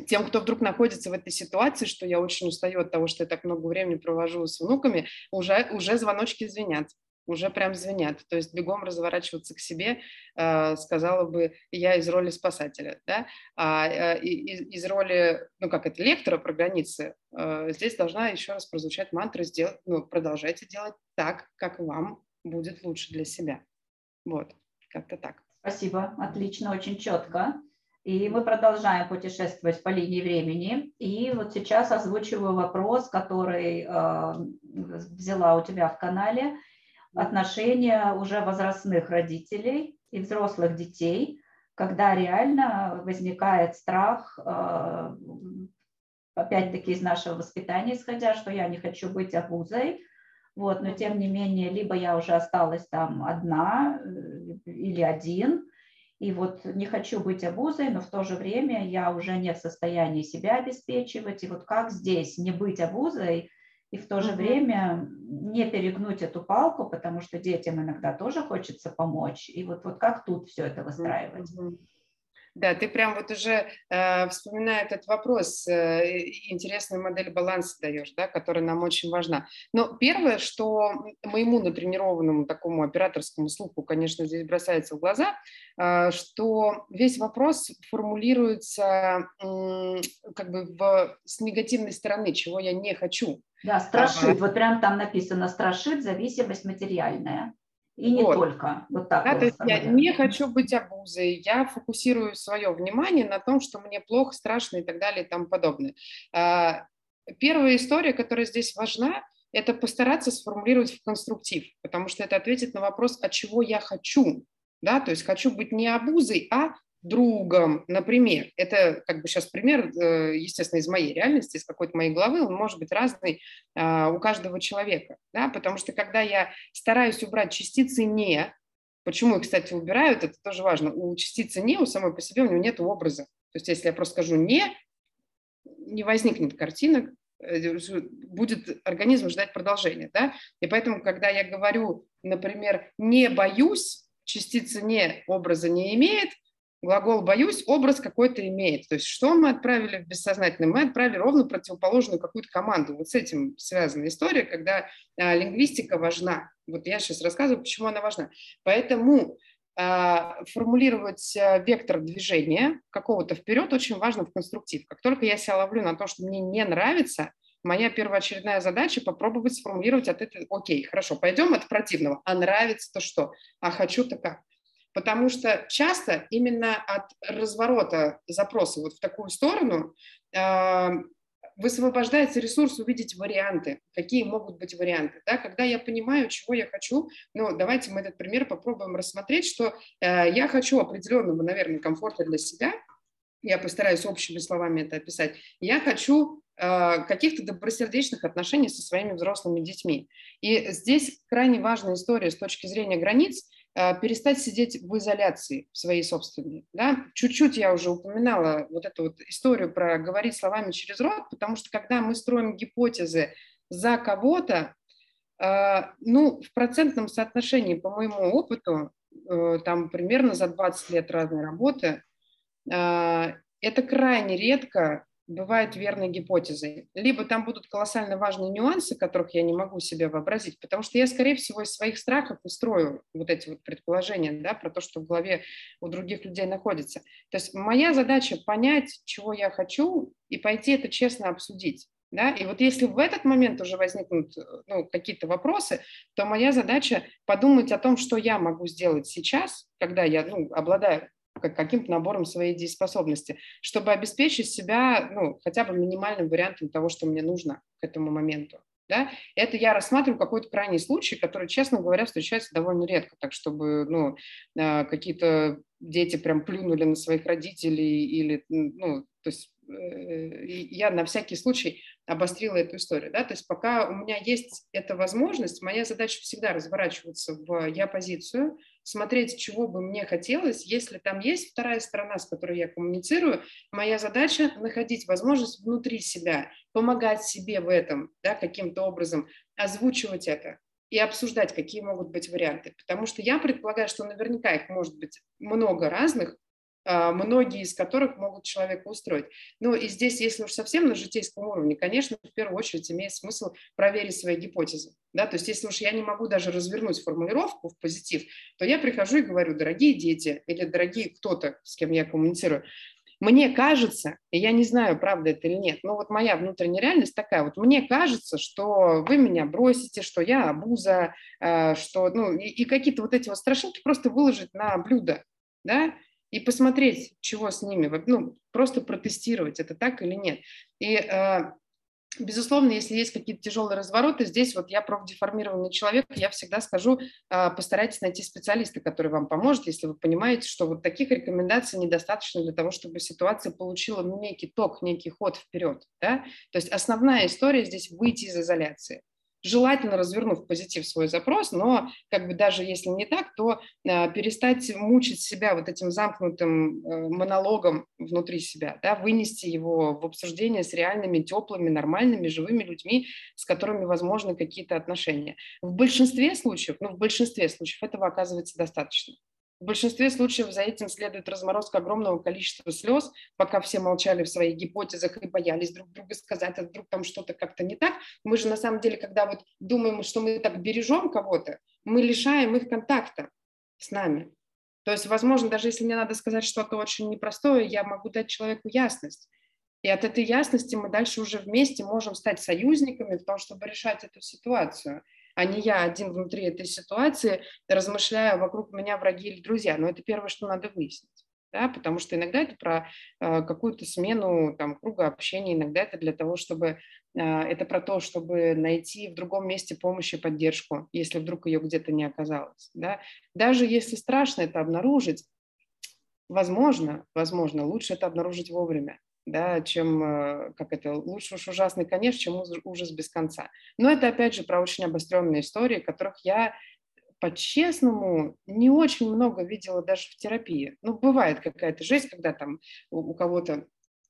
тем, кто вдруг находится в этой ситуации, что я очень устаю от того, что я так много времени провожу с внуками, уже, уже звоночки звенят уже прям звенят. То есть бегом разворачиваться к себе, э, сказала бы я из роли спасателя, да, а э, из роли, ну как это, лектора про границы, э, здесь должна еще раз прозвучать мантра, сделать, ну, продолжайте делать так, как вам будет лучше для себя. Вот, как-то так. Спасибо, отлично, очень четко. И мы продолжаем путешествовать по линии времени. И вот сейчас озвучиваю вопрос, который э, взяла у тебя в канале отношения уже возрастных родителей и взрослых детей, когда реально возникает страх, э, опять-таки из нашего воспитания исходя, что я не хочу быть обузой, вот, но тем не менее, либо я уже осталась там одна э, или один, и вот не хочу быть обузой, но в то же время я уже не в состоянии себя обеспечивать. И вот как здесь не быть обузой, и в то же время не перегнуть эту палку, потому что детям иногда тоже хочется помочь. И вот, вот как тут все это выстраивать? Да, ты прям вот уже э, вспоминая этот вопрос, э, интересную модель баланса даешь, да, которая нам очень важна. Но первое, что моему натренированному такому операторскому слуху, конечно, здесь бросается в глаза, э, что весь вопрос формулируется э, как бы в, с негативной стороны, чего я не хочу. Да, страшит, вот прям там написано страшит зависимость материальная. И не вот. только. Вот так. Да, то есть я не хочу быть обузой, я фокусирую свое внимание на том, что мне плохо, страшно и так далее и тому подобное. А, первая история, которая здесь важна, это постараться сформулировать в конструктив, потому что это ответит на вопрос, а чего я хочу. Да? То есть хочу быть не обузой, а другом, например. Это как бы сейчас пример, э, естественно, из моей реальности, из какой-то моей головы, он может быть разный а, у каждого человека, да, потому что когда я стараюсь убрать частицы «не», почему их, кстати, убирают, это тоже важно, у частицы «не» у самой по себе у него нет образа. То есть если я просто скажу «не», не возникнет картинок, э, будет организм ждать продолжения, да, и поэтому, когда я говорю, например, «не боюсь», частица «не» образа не имеет, глагол «боюсь» образ какой-то имеет. То есть что мы отправили в бессознательное? Мы отправили ровно противоположную какую-то команду. Вот с этим связана история, когда а, лингвистика важна. Вот я сейчас рассказываю, почему она важна. Поэтому а, формулировать а, вектор движения какого-то вперед очень важно в конструктив. Как только я себя ловлю на то, что мне не нравится, моя первоочередная задача попробовать сформулировать от этого, окей, хорошо, пойдем от противного, а нравится-то что, а хочу-то как потому что часто именно от разворота запроса вот в такую сторону э, высвобождается ресурс увидеть варианты, какие могут быть варианты. Да? Когда я понимаю, чего я хочу, ну, давайте мы этот пример попробуем рассмотреть, что э, я хочу определенного, наверное, комфорта для себя, я постараюсь общими словами это описать, я хочу э, каких-то добросердечных отношений со своими взрослыми детьми. И здесь крайне важная история с точки зрения границ – перестать сидеть в изоляции своей собственной. Да? Чуть-чуть я уже упоминала вот эту вот историю про говорить словами через рот, потому что когда мы строим гипотезы за кого-то, а, ну, в процентном соотношении, по моему опыту, э, там примерно за 20 лет разной работы, а, это крайне редко бывает верной гипотезой. Либо там будут колоссально важные нюансы, которых я не могу себе вообразить, потому что я, скорее всего, из своих страхов устрою вот эти вот предположения да, про то, что в голове у других людей находится. То есть моя задача понять, чего я хочу, и пойти это честно обсудить. Да? И вот если в этот момент уже возникнут ну, какие-то вопросы, то моя задача подумать о том, что я могу сделать сейчас, когда я ну, обладаю каким-то набором своей дееспособности, чтобы обеспечить себя ну, хотя бы минимальным вариантом того, что мне нужно к этому моменту. Да? Это я рассматриваю какой-то крайний случай, который, честно говоря, встречается довольно редко, так чтобы ну, а, какие-то дети прям плюнули на своих родителей или, ну, то есть э, я на всякий случай обострила эту историю. Да? То есть пока у меня есть эта возможность, моя задача всегда разворачиваться в я-позицию, смотреть, чего бы мне хотелось. Если там есть вторая сторона, с которой я коммуницирую, моя задача находить возможность внутри себя, помогать себе в этом да, каким-то образом, озвучивать это и обсуждать, какие могут быть варианты. Потому что я предполагаю, что наверняка их может быть много разных, многие из которых могут человека устроить. Ну и здесь, если уж совсем на житейском уровне, конечно, в первую очередь имеет смысл проверить свои гипотезы. Да? То есть если уж я не могу даже развернуть формулировку в позитив, то я прихожу и говорю, дорогие дети или дорогие кто-то, с кем я коммуницирую, мне кажется, и я не знаю, правда это или нет, но вот моя внутренняя реальность такая, вот мне кажется, что вы меня бросите, что я абуза, а, что, ну, и, и какие-то вот эти вот страшилки просто выложить на блюдо, да, и посмотреть, чего с ними, ну, просто протестировать, это так или нет. И, а, безусловно, если есть какие-то тяжелые развороты, здесь вот я профдеформированный человек, я всегда скажу, а, постарайтесь найти специалиста, который вам поможет, если вы понимаете, что вот таких рекомендаций недостаточно для того, чтобы ситуация получила некий ток, некий ход вперед. Да? То есть основная история здесь выйти из изоляции желательно развернув позитив свой запрос, но как бы даже если не так, то э, перестать мучить себя вот этим замкнутым э, монологом внутри себя, да, вынести его в обсуждение с реальными, теплыми, нормальными, живыми людьми, с которыми возможны какие-то отношения. В большинстве случаев, ну в большинстве случаев этого оказывается достаточно. В большинстве случаев за этим следует разморозка огромного количества слез, пока все молчали в своих гипотезах и боялись друг друга сказать, а вдруг там что-то как-то не так. Мы же на самом деле, когда вот думаем, что мы так бережем кого-то, мы лишаем их контакта с нами. То есть, возможно, даже если мне надо сказать что-то очень непростое, я могу дать человеку ясность. И от этой ясности мы дальше уже вместе можем стать союзниками в том, чтобы решать эту ситуацию а не я один внутри этой ситуации, размышляя, вокруг меня враги или друзья. Но это первое, что надо выяснить. Да, потому что иногда это про э, какую-то смену там, круга общения, иногда это для того, чтобы э, это про то, чтобы найти в другом месте помощь и поддержку, если вдруг ее где-то не оказалось. Да? Даже если страшно это обнаружить, возможно, возможно, лучше это обнаружить вовремя да, чем, э, как это, лучше уж ужасный конец, чем ужас без конца. Но это, опять же, про очень обостренные истории, которых я по-честному не очень много видела даже в терапии. Ну, бывает какая-то жесть, когда там у, у кого-то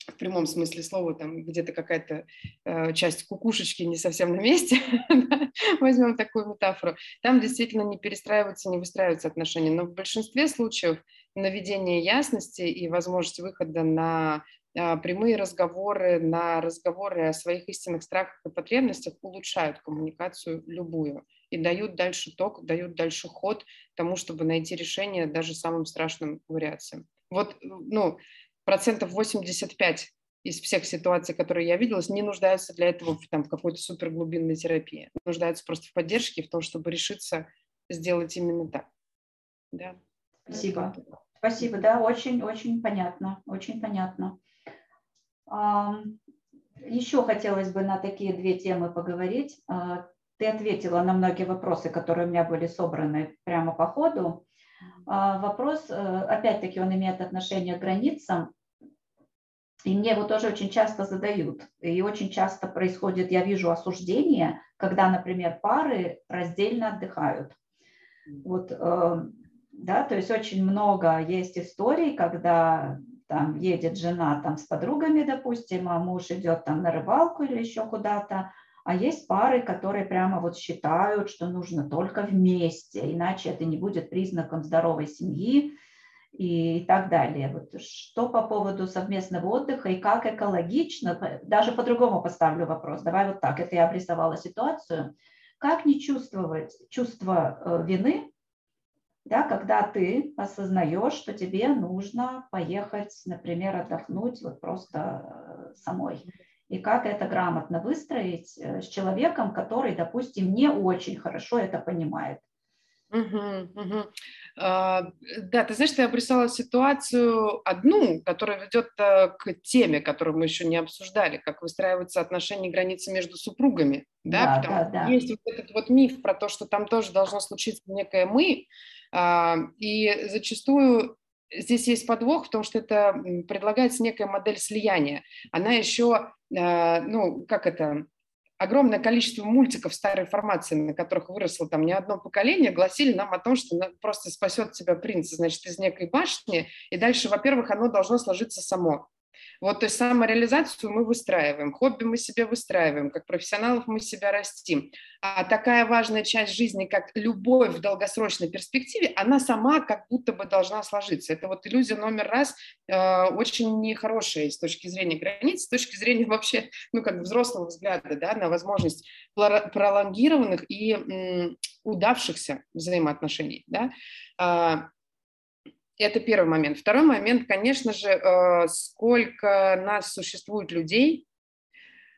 в прямом смысле слова, там где-то какая-то э, часть кукушечки не совсем на месте, [laughs] возьмем такую метафору, там действительно не перестраиваются, не выстраиваются отношения. Но в большинстве случаев наведение ясности и возможность выхода на прямые разговоры, на разговоры о своих истинных страхах и потребностях улучшают коммуникацию любую и дают дальше ток, дают дальше ход тому, чтобы найти решение даже самым страшным вариациям. Вот, ну, процентов 85 из всех ситуаций, которые я видела, не нуждаются для этого там, в какой-то суперглубинной терапии. Нуждаются просто в поддержке, в том, чтобы решиться сделать именно так. Да. Спасибо. Спасибо, да, очень-очень понятно, очень понятно. Еще хотелось бы на такие две темы поговорить. А, ты ответила на многие вопросы, которые у меня были собраны прямо по ходу. А, вопрос, э, опять-таки, он имеет отношение к границам. И мне его тоже очень часто задают. И очень часто происходит, я вижу осуждение, когда, например, пары раздельно отдыхают. Вот, э, да, то есть очень много есть историй, когда там едет жена там с подругами, допустим, а муж идет там на рыбалку или еще куда-то, а есть пары, которые прямо вот считают, что нужно только вместе, иначе это не будет признаком здоровой семьи и так далее. Вот что по поводу совместного отдыха и как экологично, даже по-другому поставлю вопрос, давай вот так, это я обрисовала ситуацию, как не чувствовать чувство э, вины да, когда ты осознаешь, что тебе нужно поехать, например, отдохнуть вот просто э, самой. И как это грамотно выстроить э, с человеком, который, допустим, не очень хорошо это понимает. Угу, угу. А, да, ты знаешь, ты обрисовала ситуацию одну, которая ведет э, к теме, которую мы еще не обсуждали, как выстраиваются отношения и границы между супругами. Да, да, да, да. Есть вот этот вот миф про то, что там тоже должно случиться некое «мы», и зачастую здесь есть подвох в том, что это предлагается некая модель слияния. Она еще, а, ну, как это, огромное количество мультиков старой формации, на которых выросло там не одно поколение, гласили нам о том, что просто спасет тебя принц, значит, из некой башни, и дальше, во-первых, оно должно сложиться само. Вот, то есть самореализацию мы выстраиваем, хобби мы себе выстраиваем, как профессионалов мы себя растим. А такая важная часть жизни, как любовь в долгосрочной перспективе, она сама как будто бы должна сложиться. Это вот иллюзия номер раз э, очень нехорошая с точки зрения границ, с точки зрения [laughs] вообще, ну, как взрослого взгляда, да, на возможность пролонгированных и удавшихся взаимоотношений, да. Это первый момент. Второй момент, конечно же, э, сколько нас существует людей,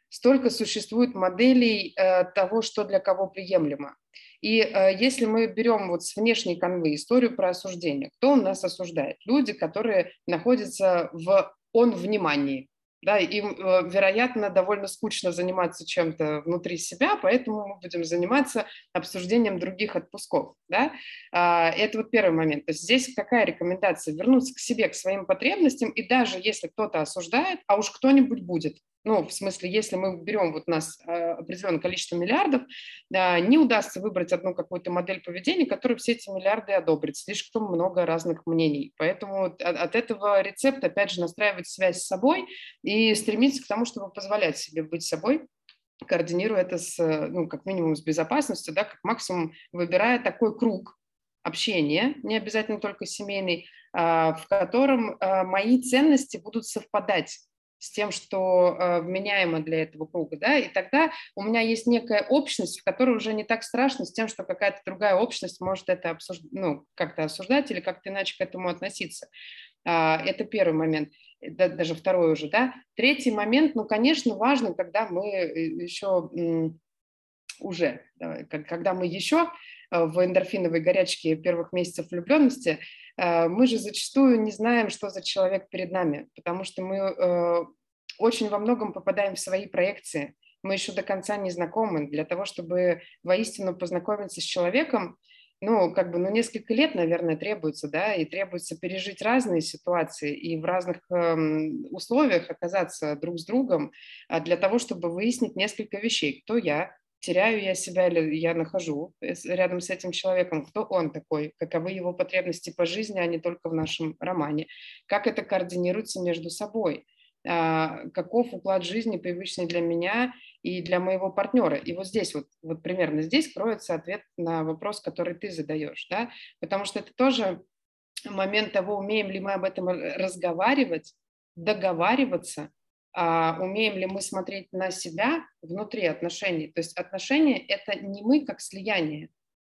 столько существует моделей э, того, что для кого приемлемо. И э, если мы берем вот с внешней канвы историю про осуждение, кто у нас осуждает? Люди, которые находятся в он внимании, да, им, э, вероятно, довольно скучно заниматься чем-то внутри себя, поэтому мы будем заниматься обсуждением других отпусков. Да? А, это вот первый момент. То есть здесь какая рекомендация? Вернуться к себе, к своим потребностям, и даже если кто-то осуждает, а уж кто-нибудь будет, ну, в смысле, если мы берем вот у нас а, определенное количество миллиардов, не удастся выбрать одну какую-то модель поведения, которая все эти миллиарды одобрит. Слишком много разных мнений. Поэтому от этого рецепта, опять же, настраивать связь с собой и стремиться к тому, чтобы позволять себе быть собой, координируя это с, ну, как минимум с безопасностью, да, как максимум выбирая такой круг общения, не обязательно только семейный, а, в котором а, мои ценности будут совпадать с тем, что э, вменяемо для этого круга, да, и тогда у меня есть некая общность, в которой уже не так страшно с тем, что какая-то другая общность может это обсуж... ну, как-то осуждать или как-то иначе к этому относиться. А, это первый момент, даже второй уже, да. Третий момент, ну, конечно, важно, когда мы э, еще уже, когда мы еще э, в эндорфиновой горячке первых месяцев влюбленности, э, мы же зачастую не знаем, что за человек перед нами, потому что мы э, очень во многом попадаем в свои проекции. Мы еще до конца не знакомы. Для того, чтобы воистину познакомиться с человеком, ну, как бы, ну, несколько лет, наверное, требуется, да, и требуется пережить разные ситуации и в разных э, условиях оказаться друг с другом а для того, чтобы выяснить несколько вещей. Кто я, теряю я себя или я нахожу рядом с этим человеком, кто он такой, каковы его потребности по жизни, а не только в нашем романе, как это координируется между собой, а, каков уклад жизни, привычный для меня и для моего партнера. И вот здесь, вот, вот примерно здесь кроется ответ на вопрос, который ты задаешь, да? потому что это тоже момент того, умеем ли мы об этом разговаривать, договариваться, умеем ли мы смотреть на себя внутри отношений. То есть отношения – это не мы как слияние,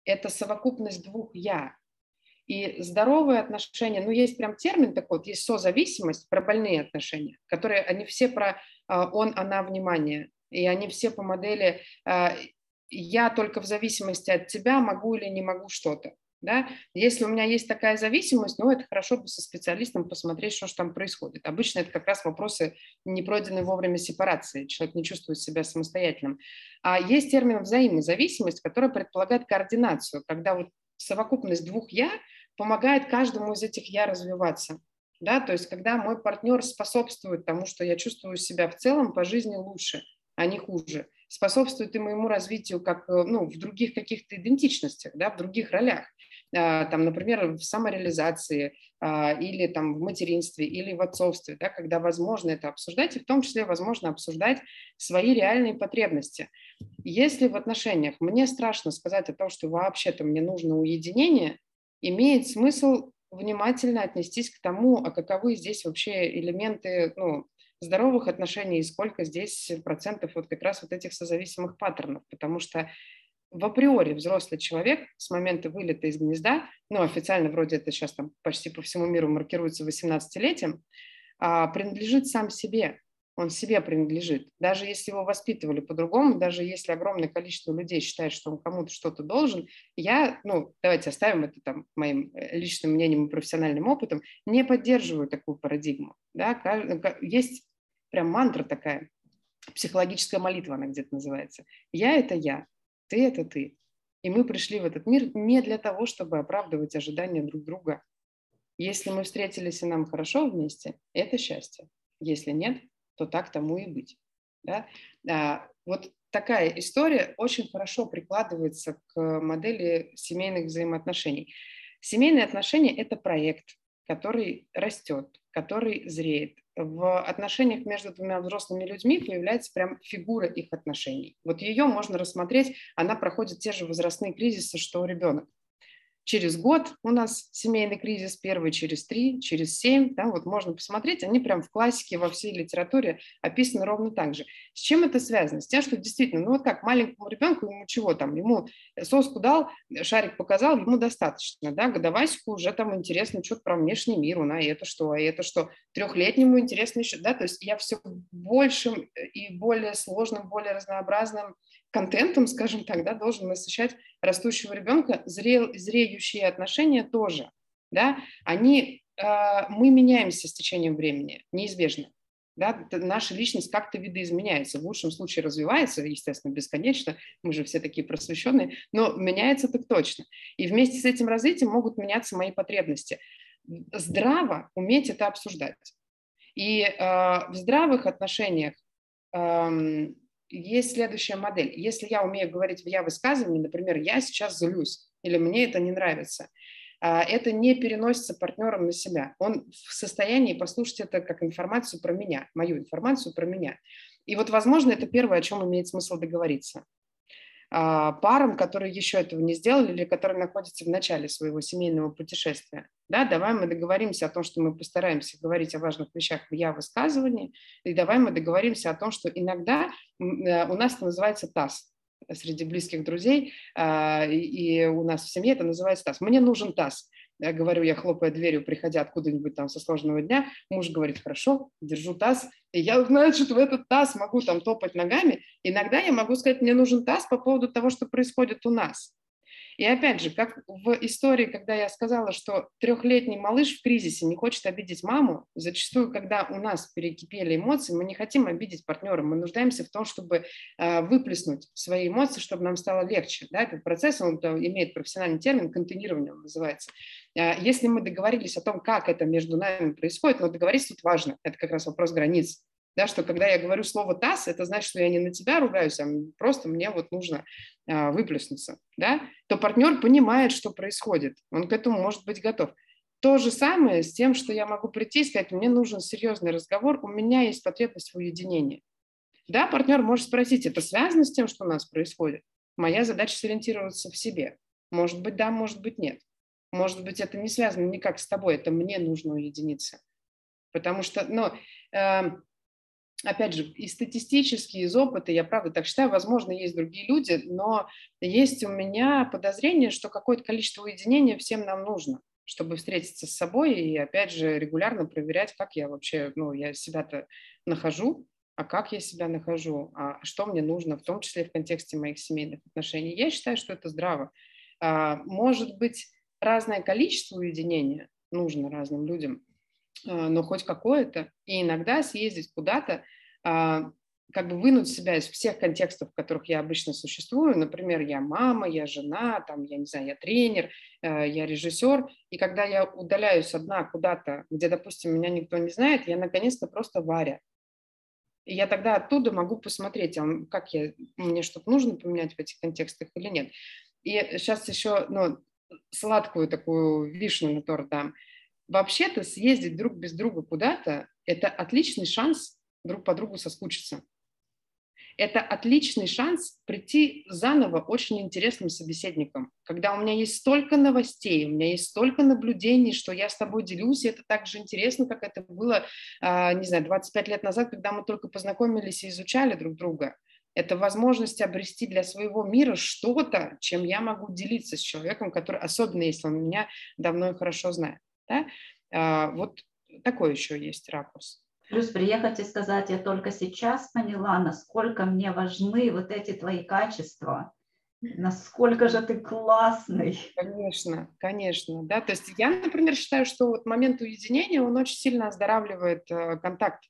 это совокупность двух «я». И здоровые отношения, ну, есть прям термин такой, вот, есть созависимость, про больные отношения, которые, они все про а, он, она, внимание. И они все по модели а, я только в зависимости от тебя могу или не могу что-то. Да? Если у меня есть такая зависимость, ну, это хорошо бы со специалистом посмотреть, что же там происходит. Обычно это как раз вопросы не пройденной вовремя сепарации. Человек не чувствует себя самостоятельным. А есть термин взаимозависимость, которая предполагает координацию, когда вот совокупность двух «я» помогает каждому из этих «я» развиваться. Да? То есть когда мой партнер способствует тому, что я чувствую себя в целом по жизни лучше, а не хуже, способствует и моему развитию как э, ну, в других каких-то идентичностях, да, в других ролях. А, там, например, в самореализации а, или там в материнстве или в отцовстве, да, когда возможно это обсуждать, и в том числе возможно обсуждать свои реальные потребности. Если в отношениях мне страшно сказать о том, что вообще-то мне нужно уединение, имеет смысл внимательно отнестись к тому, а каковы здесь вообще элементы ну, здоровых отношений и сколько здесь процентов вот как раз вот этих созависимых паттернов, потому что в априори взрослый человек с момента вылета из гнезда, ну, официально вроде это сейчас там почти по всему миру маркируется 18-летием, а, принадлежит сам себе, он себе принадлежит. Даже если его воспитывали по-другому, даже если огромное количество людей считает, что он кому-то что-то должен, я, ну, давайте оставим это там моим э, личным мнением и профессиональным опытом, не поддерживаю такую парадигму. Да? Есть прям мантра такая, психологическая молитва она где-то называется. Я – это я, ты – это ты. И мы пришли в этот мир не для того, чтобы оправдывать ожидания друг друга. Если мы встретились и нам хорошо вместе, это счастье. Если нет, то так тому и быть. Да? А, вот такая история очень хорошо прикладывается к модели семейных взаимоотношений. Семейные отношения – это проект, который растет, который зреет в отношениях между двумя взрослыми людьми появляется прям фигура их отношений. Вот ее можно рассмотреть, она проходит те же возрастные кризисы, что ребенок. Через год у нас семейный кризис, первый через три, через семь, да, вот можно посмотреть, они прям в классике, во всей литературе описаны ровно так же. С чем это связано? С тем, что действительно, ну вот как маленькому ребенку, ему чего там, ему соску дал, шарик показал, ему достаточно, да, годовасику уже там интересно что-то про внешний мир, а это что, а это что, трехлетнему интересно еще, да, то есть я все большим и более сложным, более разнообразным контентом, скажем так, да, должен насыщать растущего ребенка, зре, зреющие отношения тоже, да, они, э, мы меняемся с течением времени, неизбежно, да, наша личность как-то видоизменяется, в лучшем случае развивается, естественно, бесконечно, мы же все такие просвещенные, но меняется так точно. И вместе с этим развитием могут меняться мои потребности. Здраво уметь это обсуждать. И э, в здравых отношениях э, есть следующая модель. Если я умею говорить в я высказывании, например, я сейчас злюсь или мне это не нравится, а, это не переносится партнером на себя. Он в состоянии послушать это как информацию про меня, мою информацию про меня. И вот, возможно, это первое, о чем имеет смысл договориться. А, парам, которые еще этого не сделали или которые находятся в начале своего семейного путешествия. Да, давай мы договоримся о том, что мы постараемся говорить о важных вещах в я высказывании, и давай мы договоримся о том, что иногда э, у нас это называется ТАСС среди близких друзей, а, и у нас в семье это называется ТАСС. Мне нужен ТАСС. Я говорю, я хлопая дверью, приходя откуда-нибудь там со сложного дня, муж говорит, хорошо, держу таз, и я, [laughs] значит, в этот таз могу там топать ногами. Иногда я могу сказать, мне нужен таз по поводу того, что происходит у нас. И опять же, как в истории, когда я сказала, что трехлетний малыш в кризисе не хочет обидеть маму, зачастую, когда у нас перекипели эмоции, мы не хотим обидеть партнера, мы нуждаемся в том, чтобы э, выплеснуть свои эмоции, чтобы нам стало легче. Да? Этот процесс, он имеет профессиональный термин, контейнирование он называется. Э, если мы договорились о том, как это между нами происходит, но договориться тут важно, это как раз вопрос границ да, что когда я говорю слово «таз», это значит, что я не на тебя ругаюсь, а просто мне вот нужно а, выплеснуться, да, то партнер понимает, что происходит, он к этому может быть готов. То же самое с тем, что я могу прийти и сказать, мне нужен серьезный разговор, у меня есть потребность в уединении. Да, партнер может спросить, это связано с тем, что у нас происходит? Моя задача сориентироваться в себе. Может быть, да, может быть, нет. Может быть, это не связано никак с тобой, это мне нужно уединиться. Потому что, ну, э, опять же, и статистически, из опыта, я правда так считаю, возможно, есть другие люди, но есть у меня подозрение, что какое-то количество уединения всем нам нужно, чтобы встретиться с собой и, опять же, регулярно проверять, как я вообще, ну, я себя-то нахожу, а как я себя нахожу, а что мне нужно, в том числе в контексте моих семейных отношений. Я считаю, что это здраво. А, может быть, разное количество уединения нужно разным людям, но хоть какое-то, и иногда съездить куда-то, а, как бы вынуть себя из всех контекстов, в которых я обычно существую. Например, я мама, я жена, там, я не знаю, я тренер, э, я режиссер. И когда я удаляюсь одна куда-то, где, допустим, меня никто не знает, я наконец-то просто Варя. И я тогда оттуда могу посмотреть, а как я, мне что-то нужно поменять в этих контекстах или нет. И сейчас еще ну, сладкую такую вишню на торт дам. Вообще-то съездить друг без друга куда-то – это отличный шанс друг по другу соскучиться. Это отличный шанс прийти заново очень интересным собеседником. Когда у меня есть столько новостей, у меня есть столько наблюдений, что я с тобой делюсь, и это так же интересно, как это было, а, не знаю, 25 лет назад, когда мы только познакомились и изучали друг друга. Это возможность обрести для своего мира что-то, чем я могу делиться с человеком, который, особенно если он меня давно и хорошо знает. Да? А, вот такой еще есть ракурс. Плюс приехать и сказать, я только сейчас поняла, насколько мне важны вот эти твои качества, насколько же ты классный. Конечно, конечно, да, то есть я, например, считаю, что вот момент уединения, он очень сильно оздоравливает э, контакт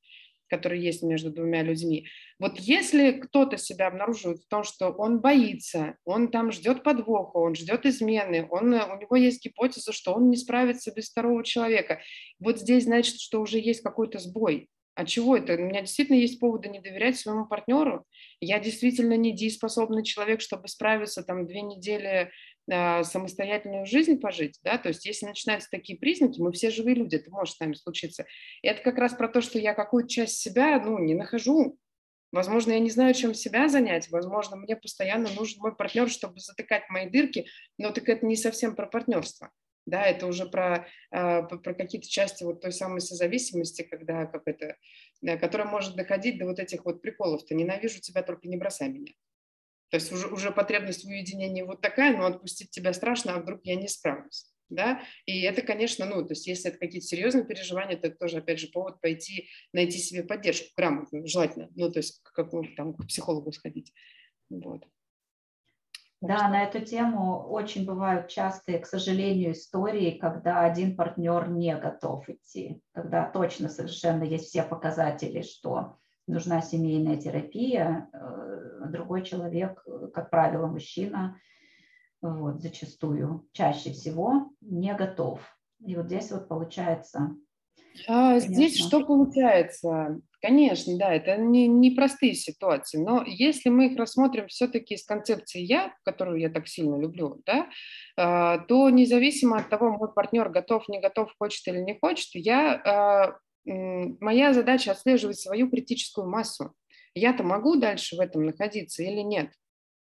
который есть между двумя людьми. Вот если кто-то себя обнаруживает в том, что он боится, он там ждет подвоха, он ждет измены, он, у него есть гипотеза, что он не справится без второго человека, вот здесь значит, что уже есть какой-то сбой. А чего это? У меня действительно есть поводы не доверять своему партнеру. Я действительно недееспособный человек, чтобы справиться там две недели э, самостоятельную жизнь пожить, да, то есть если начинаются такие признаки, мы все живые люди, это может с нами случиться. И это как раз про то, что я какую-то часть себя, ну, не нахожу. Возможно, я не знаю, чем себя занять, возможно, мне постоянно нужен мой партнер, чтобы затыкать мои дырки, но так это не совсем про партнерство да, это уже про, а, про какие-то части вот той самой созависимости, когда как это, которая может доходить до вот этих вот приколов, то ненавижу тебя, только не бросай меня. То есть уже, уже потребность в уединении вот такая, но отпустить тебя страшно, а вдруг я не справлюсь. Да? И это, конечно, ну, то есть если это какие-то серьезные переживания, то это тоже, опять же, повод пойти найти себе поддержку грамотно, желательно, ну, то есть как, там, к психологу сходить. Вот. Да, на эту тему очень бывают частые, к сожалению, истории, когда один партнер не готов идти, когда точно совершенно есть все показатели, что нужна семейная терапия, э, другой человек, как правило, мужчина, вот, зачастую, чаще всего не готов. И вот здесь вот получается а, здесь что получается? Конечно, да, это не, не простые ситуации, но если мы их рассмотрим все-таки из концепции «я», которую я так сильно люблю, да, а, то независимо от того, мой партнер готов, не готов, хочет или не хочет, я, моя задача отслеживать свою критическую массу. Я-то могу дальше в этом находиться или нет?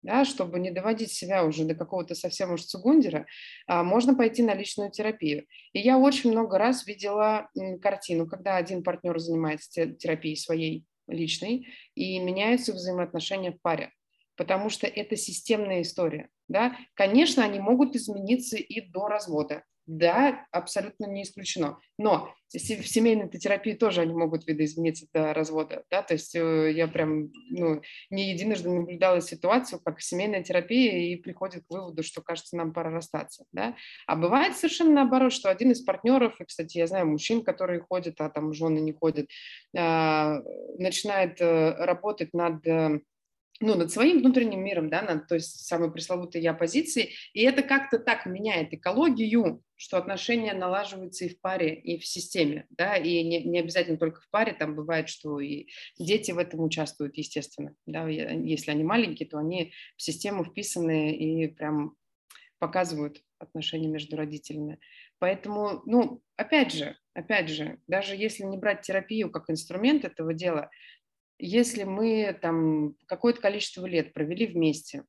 да, чтобы не доводить себя уже до какого-то совсем уж цугундера, а, можно пойти на личную терапию. И я очень много раз видела картину, когда один партнер занимается терапией своей личной, и меняются взаимоотношения в паре, потому что это системная история. Да? Конечно, они могут измениться и до развода. Да, абсолютно не исключено. Но в семейной терапии тоже они могут видоизмениться до развода. Да? То есть э, я прям ну, не единожды наблюдала ситуацию, как семейная терапия и приходит к выводу, что, кажется, нам пора расстаться. Да? А бывает совершенно наоборот, что один из партнеров, и, кстати, я знаю мужчин, которые ходят, а там жены не ходят, а, начинает э, работать над э, ну, над своим внутренним миром, да, над той самой пресловутой я позиции, и это как-то так меняет экологию, что отношения налаживаются и в паре, и в системе, да, и не, не обязательно только в паре, там бывает, что и дети в этом участвуют, естественно, да, если они маленькие, то они в систему вписаны и прям показывают отношения между родителями. Поэтому, ну, опять же, опять же, даже если не брать терапию как инструмент этого дела, если мы там какое-то количество лет провели вместе,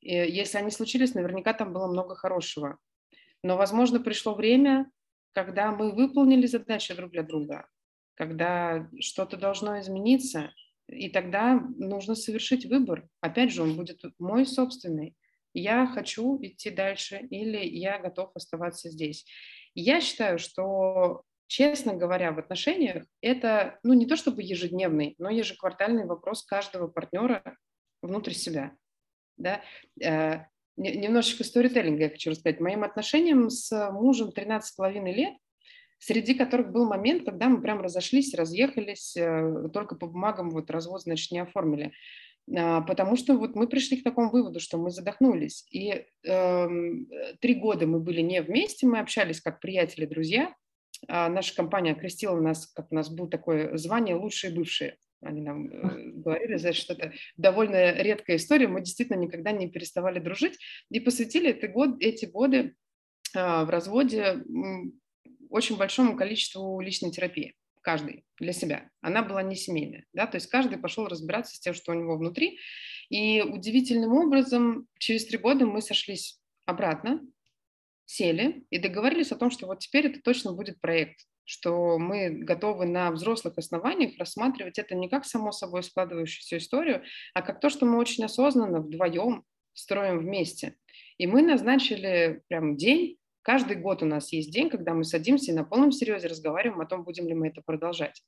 если они случились, наверняка там было много хорошего. Но, возможно, пришло время, когда мы выполнили задачи друг для друга, когда что-то должно измениться, и тогда нужно совершить выбор. Опять же, он будет мой собственный. Я хочу идти дальше или я готов оставаться здесь. Я считаю, что честно говоря, в отношениях это, ну, не то чтобы ежедневный, но ежеквартальный вопрос каждого партнера внутрь себя. Да? Э, немножечко сторителлинга я хочу рассказать. Моим отношениям с мужем 13,5 лет, среди которых был момент, когда мы прям разошлись, разъехались, э, только по бумагам вот развод, значит, не оформили. А, потому что вот мы пришли к такому выводу, что мы задохнулись. И э, три года мы были не вместе, мы общались как приятели, друзья, наша компания окрестила нас, как у нас было такое звание «Лучшие бывшие». Они нам э, говорили, знаешь, что это довольно редкая история. Мы действительно никогда не переставали дружить и посвятили это год, эти годы а, в разводе очень большому количеству личной терапии каждый для себя. Она была не семейная, да, то есть каждый пошел разбираться с тем, что у него внутри. И удивительным образом через три года мы сошлись обратно, сели и договорились о том, что вот теперь это точно будет проект, что мы готовы на взрослых основаниях рассматривать это не как само собой складывающуюся историю, а как то, что мы очень осознанно вдвоем строим вместе. И мы назначили прям день, каждый год у нас есть день, когда мы садимся и на полном серьезе разговариваем о том, будем ли мы это продолжать.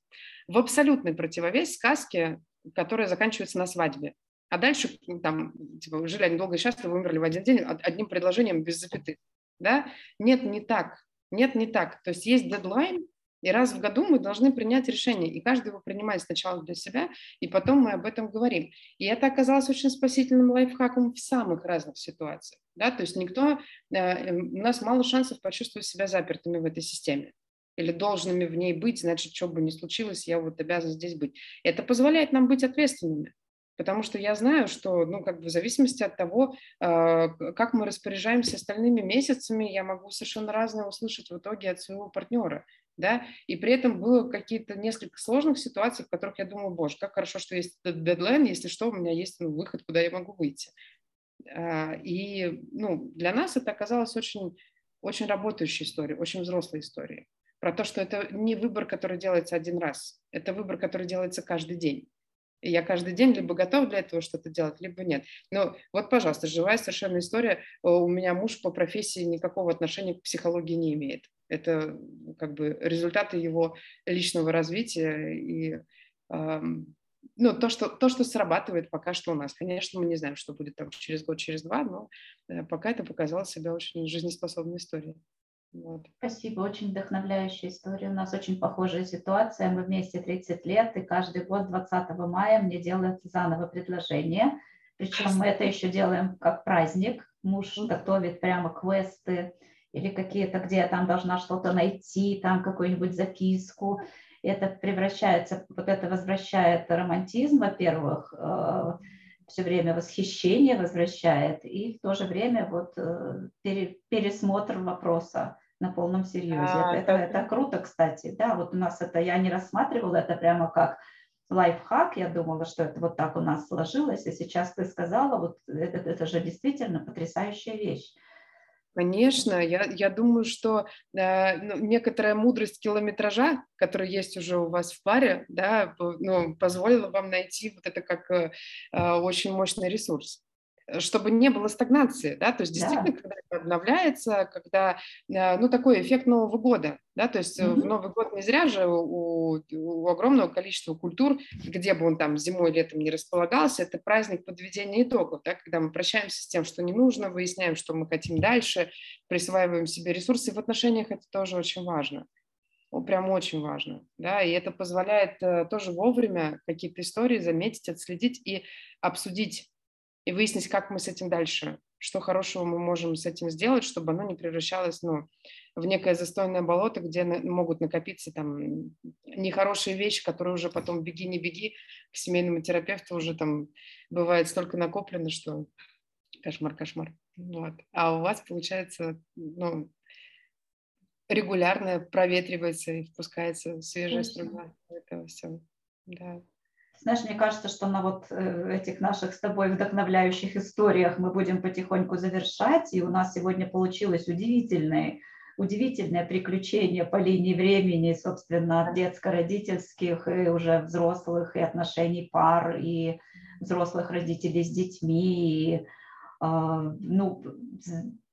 В абсолютный противовес сказке, которая заканчивается на свадьбе. А дальше там, типа, жили они долго и счастливо, умерли в один день одним предложением без запятых да? Нет, не так. Нет, не так. То есть есть дедлайн, и раз в году мы должны принять решение, и каждый его принимает сначала для себя, и потом мы об этом говорим. И это оказалось очень спасительным лайфхаком в самых разных ситуациях. Да? То есть никто, э, эм, у нас мало шансов почувствовать себя запертыми в этой системе или должными в ней быть, значит, что бы ни случилось, я вот обязан здесь быть. Это позволяет нам быть ответственными. Потому что я знаю, что, ну, как бы в зависимости от того, а, как мы распоряжаемся остальными месяцами, я могу совершенно разное услышать в итоге от своего партнера, да, и при этом было какие-то несколько сложных ситуаций, в которых я думаю, боже, как хорошо, что есть дедлайн, если что, у меня есть ну, выход, куда я могу выйти. А, и, ну, для нас это оказалось очень, очень работающей историей, очень взрослой историей. Про то, что это не выбор, который делается один раз, это выбор, который делается каждый день. И я каждый день либо готов для этого что-то делать, либо нет. Но вот, пожалуйста, живая совершенно история. У меня муж по профессии никакого отношения к психологии не имеет. Это как бы результаты его личного развития и ну, то, что, то, что срабатывает пока что у нас. Конечно, мы не знаем, что будет там через год, через два, но э, пока это показало себя очень жизнеспособной историей. Вот. Спасибо, очень вдохновляющая история. У нас очень похожая ситуация. Мы вместе 30 лет, и каждый год 20 мая мне делают заново предложение. Причем мы это еще делаем как праздник. Муж готовит прямо квесты или какие-то, где я там должна что-то найти, там какую-нибудь записку. Это превращается, вот это возвращает романтизм, во-первых, э, все время восхищение возвращает, и в то же время вот э, пересмотр вопроса на полном серьезе. А, это, это, это круто, кстати. Да, вот у нас это, я не рассматривала это прямо как лайфхак, я думала, что это вот так у нас сложилось, и сейчас ты сказала, вот это, это же действительно потрясающая вещь. Конечно, я, я думаю, что э, ну, некоторая мудрость километража, которая есть уже у вас в паре, да, ну, позволила вам найти вот это как э, э очень мощный ресурс. Э, чтобы не было стагнации, да, то есть действительно, да. когда это обновляется, когда, э, ну, такой эффект Нового года, да, то есть mm-hmm. в Новый год не зря же у, у огромного количества культур, где бы он там зимой, летом не располагался, это праздник подведения итогов, да, когда мы прощаемся с тем, что не нужно, выясняем, что мы хотим дальше, присваиваем себе ресурсы, в отношениях это тоже очень важно прям очень важно, да, и это позволяет тоже вовремя какие-то истории заметить, отследить и обсудить и выяснить, как мы с этим дальше, что хорошего мы можем с этим сделать, чтобы оно не превращалось ну, в некое застойное болото, где могут накопиться там нехорошие вещи, которые уже потом беги, не беги, к семейному терапевту уже там бывает столько накоплено, что кошмар, кошмар. Вот. А у вас получается, ну, регулярно проветривается и впускается свежая струна этого всего. Да. Знаешь, мне кажется, что на вот э, этих наших с тобой вдохновляющих историях мы будем потихоньку завершать, и у нас сегодня получилось удивительное, удивительное приключение по линии времени, собственно, детско-родительских и уже взрослых, и отношений пар, и взрослых родителей с детьми, и, а, ну,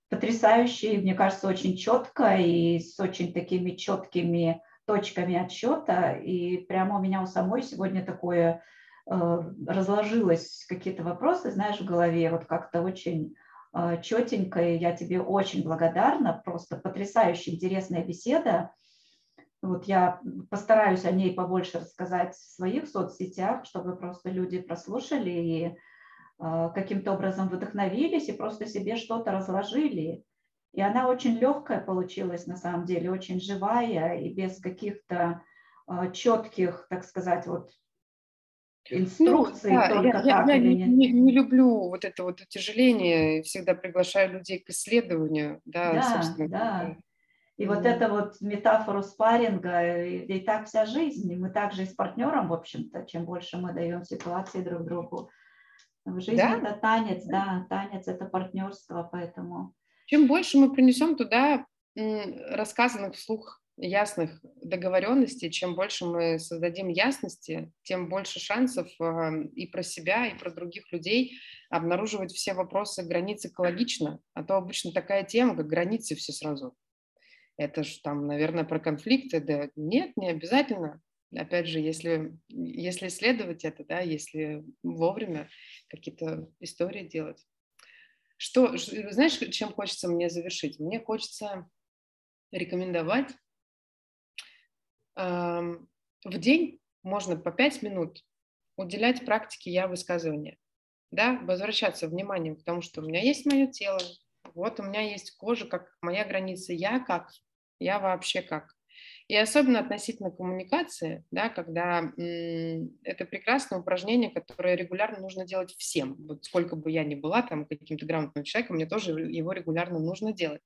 потрясающе, мне кажется, очень четко и с очень такими четкими точками отсчета, и прямо у меня у самой сегодня такое э, разложилось какие-то вопросы, знаешь, в голове, вот как-то очень э, четенько, и я тебе очень благодарна, просто потрясающе интересная беседа. Вот я постараюсь о ней побольше рассказать в своих соцсетях, чтобы просто люди прослушали и э, каким-то образом вдохновились и просто себе что-то разложили. И она очень легкая получилась на самом деле, очень живая и без каких-то э, четких, так сказать, вот инструкций. Ну, да, только я, так я, или не, не, не люблю вот это вот утяжеление, всегда приглашаю людей к исследованию. Да, да. Собственно. да. И вот это вот метафору спарринга, и, и так вся жизнь, и мы также и с партнером, в общем-то, чем больше мы даем ситуации друг другу в жизни, да? это танец, да, танец это партнерство, поэтому чем больше мы принесем туда рассказанных вслух ясных договоренностей, чем больше мы создадим ясности, тем больше шансов и про себя, и про других людей обнаруживать все вопросы границ экологично. А то обычно такая тема, как границы все сразу. Это же там, наверное, про конфликты. Да нет, не обязательно. Опять же, если, если исследовать это, да, если вовремя какие-то истории делать. Что, знаешь, чем хочется мне завершить? Мне хочется рекомендовать э, в день можно по 5 минут уделять практике я высказывания. Да, возвращаться вниманием к тому, что у меня есть мое тело, вот у меня есть кожа, как моя граница, я как, я вообще как. И особенно относительно коммуникации, да, когда это прекрасное упражнение, которое регулярно нужно делать всем. Вот сколько бы я ни была там каким-то грамотным человеком, мне тоже его регулярно нужно делать.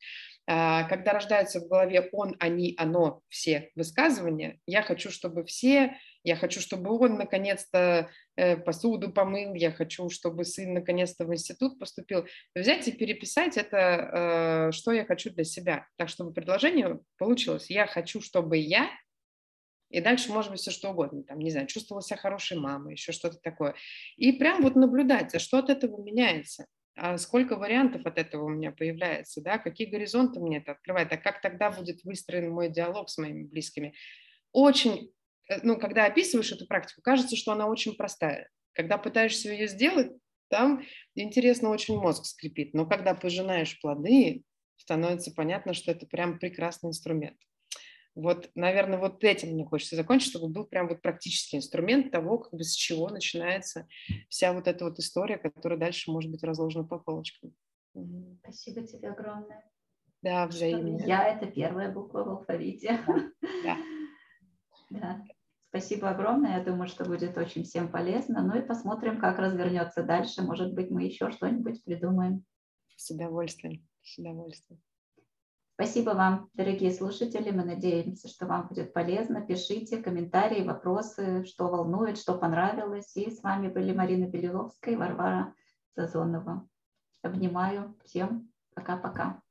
А, когда рождаются в голове он, они, оно, все высказывания, я хочу, чтобы все я хочу, чтобы он наконец-то э, посуду помыл, я хочу, чтобы сын наконец-то в институт поступил. Взять и переписать это, э, что я хочу для себя, так чтобы предложение получилось. Я хочу, чтобы я и дальше может быть все что угодно, там, не знаю, чувствовала себя хорошей мамой, еще что-то такое. И прям вот наблюдать, а что от этого меняется, а сколько вариантов от этого у меня появляется, да, какие горизонты мне это открывает, а как тогда будет выстроен мой диалог с моими близкими. Очень ну, когда описываешь эту практику, кажется, что она очень простая. Когда пытаешься ее сделать, там интересно очень мозг скрипит. Но когда пожинаешь плоды, становится понятно, что это прям прекрасный инструмент. Вот, наверное, вот этим мне хочется закончить, чтобы был прям вот практический инструмент того, как бы с чего начинается вся вот эта вот история, которая дальше может быть разложена по полочкам. Спасибо тебе огромное. Да, взаимно. Я – это первая буква в алфавите. Да. да. Спасибо огромное. Я думаю, что будет очень всем полезно. Ну и посмотрим, как развернется дальше. Может быть, мы еще что-нибудь придумаем. С удовольствием. С удовольствием. Спасибо вам, дорогие слушатели. Мы надеемся, что вам будет полезно. Пишите комментарии, вопросы, что волнует, что понравилось. И с вами были Марина Белиловская и Варвара Сазонова. Обнимаю всем. Пока-пока.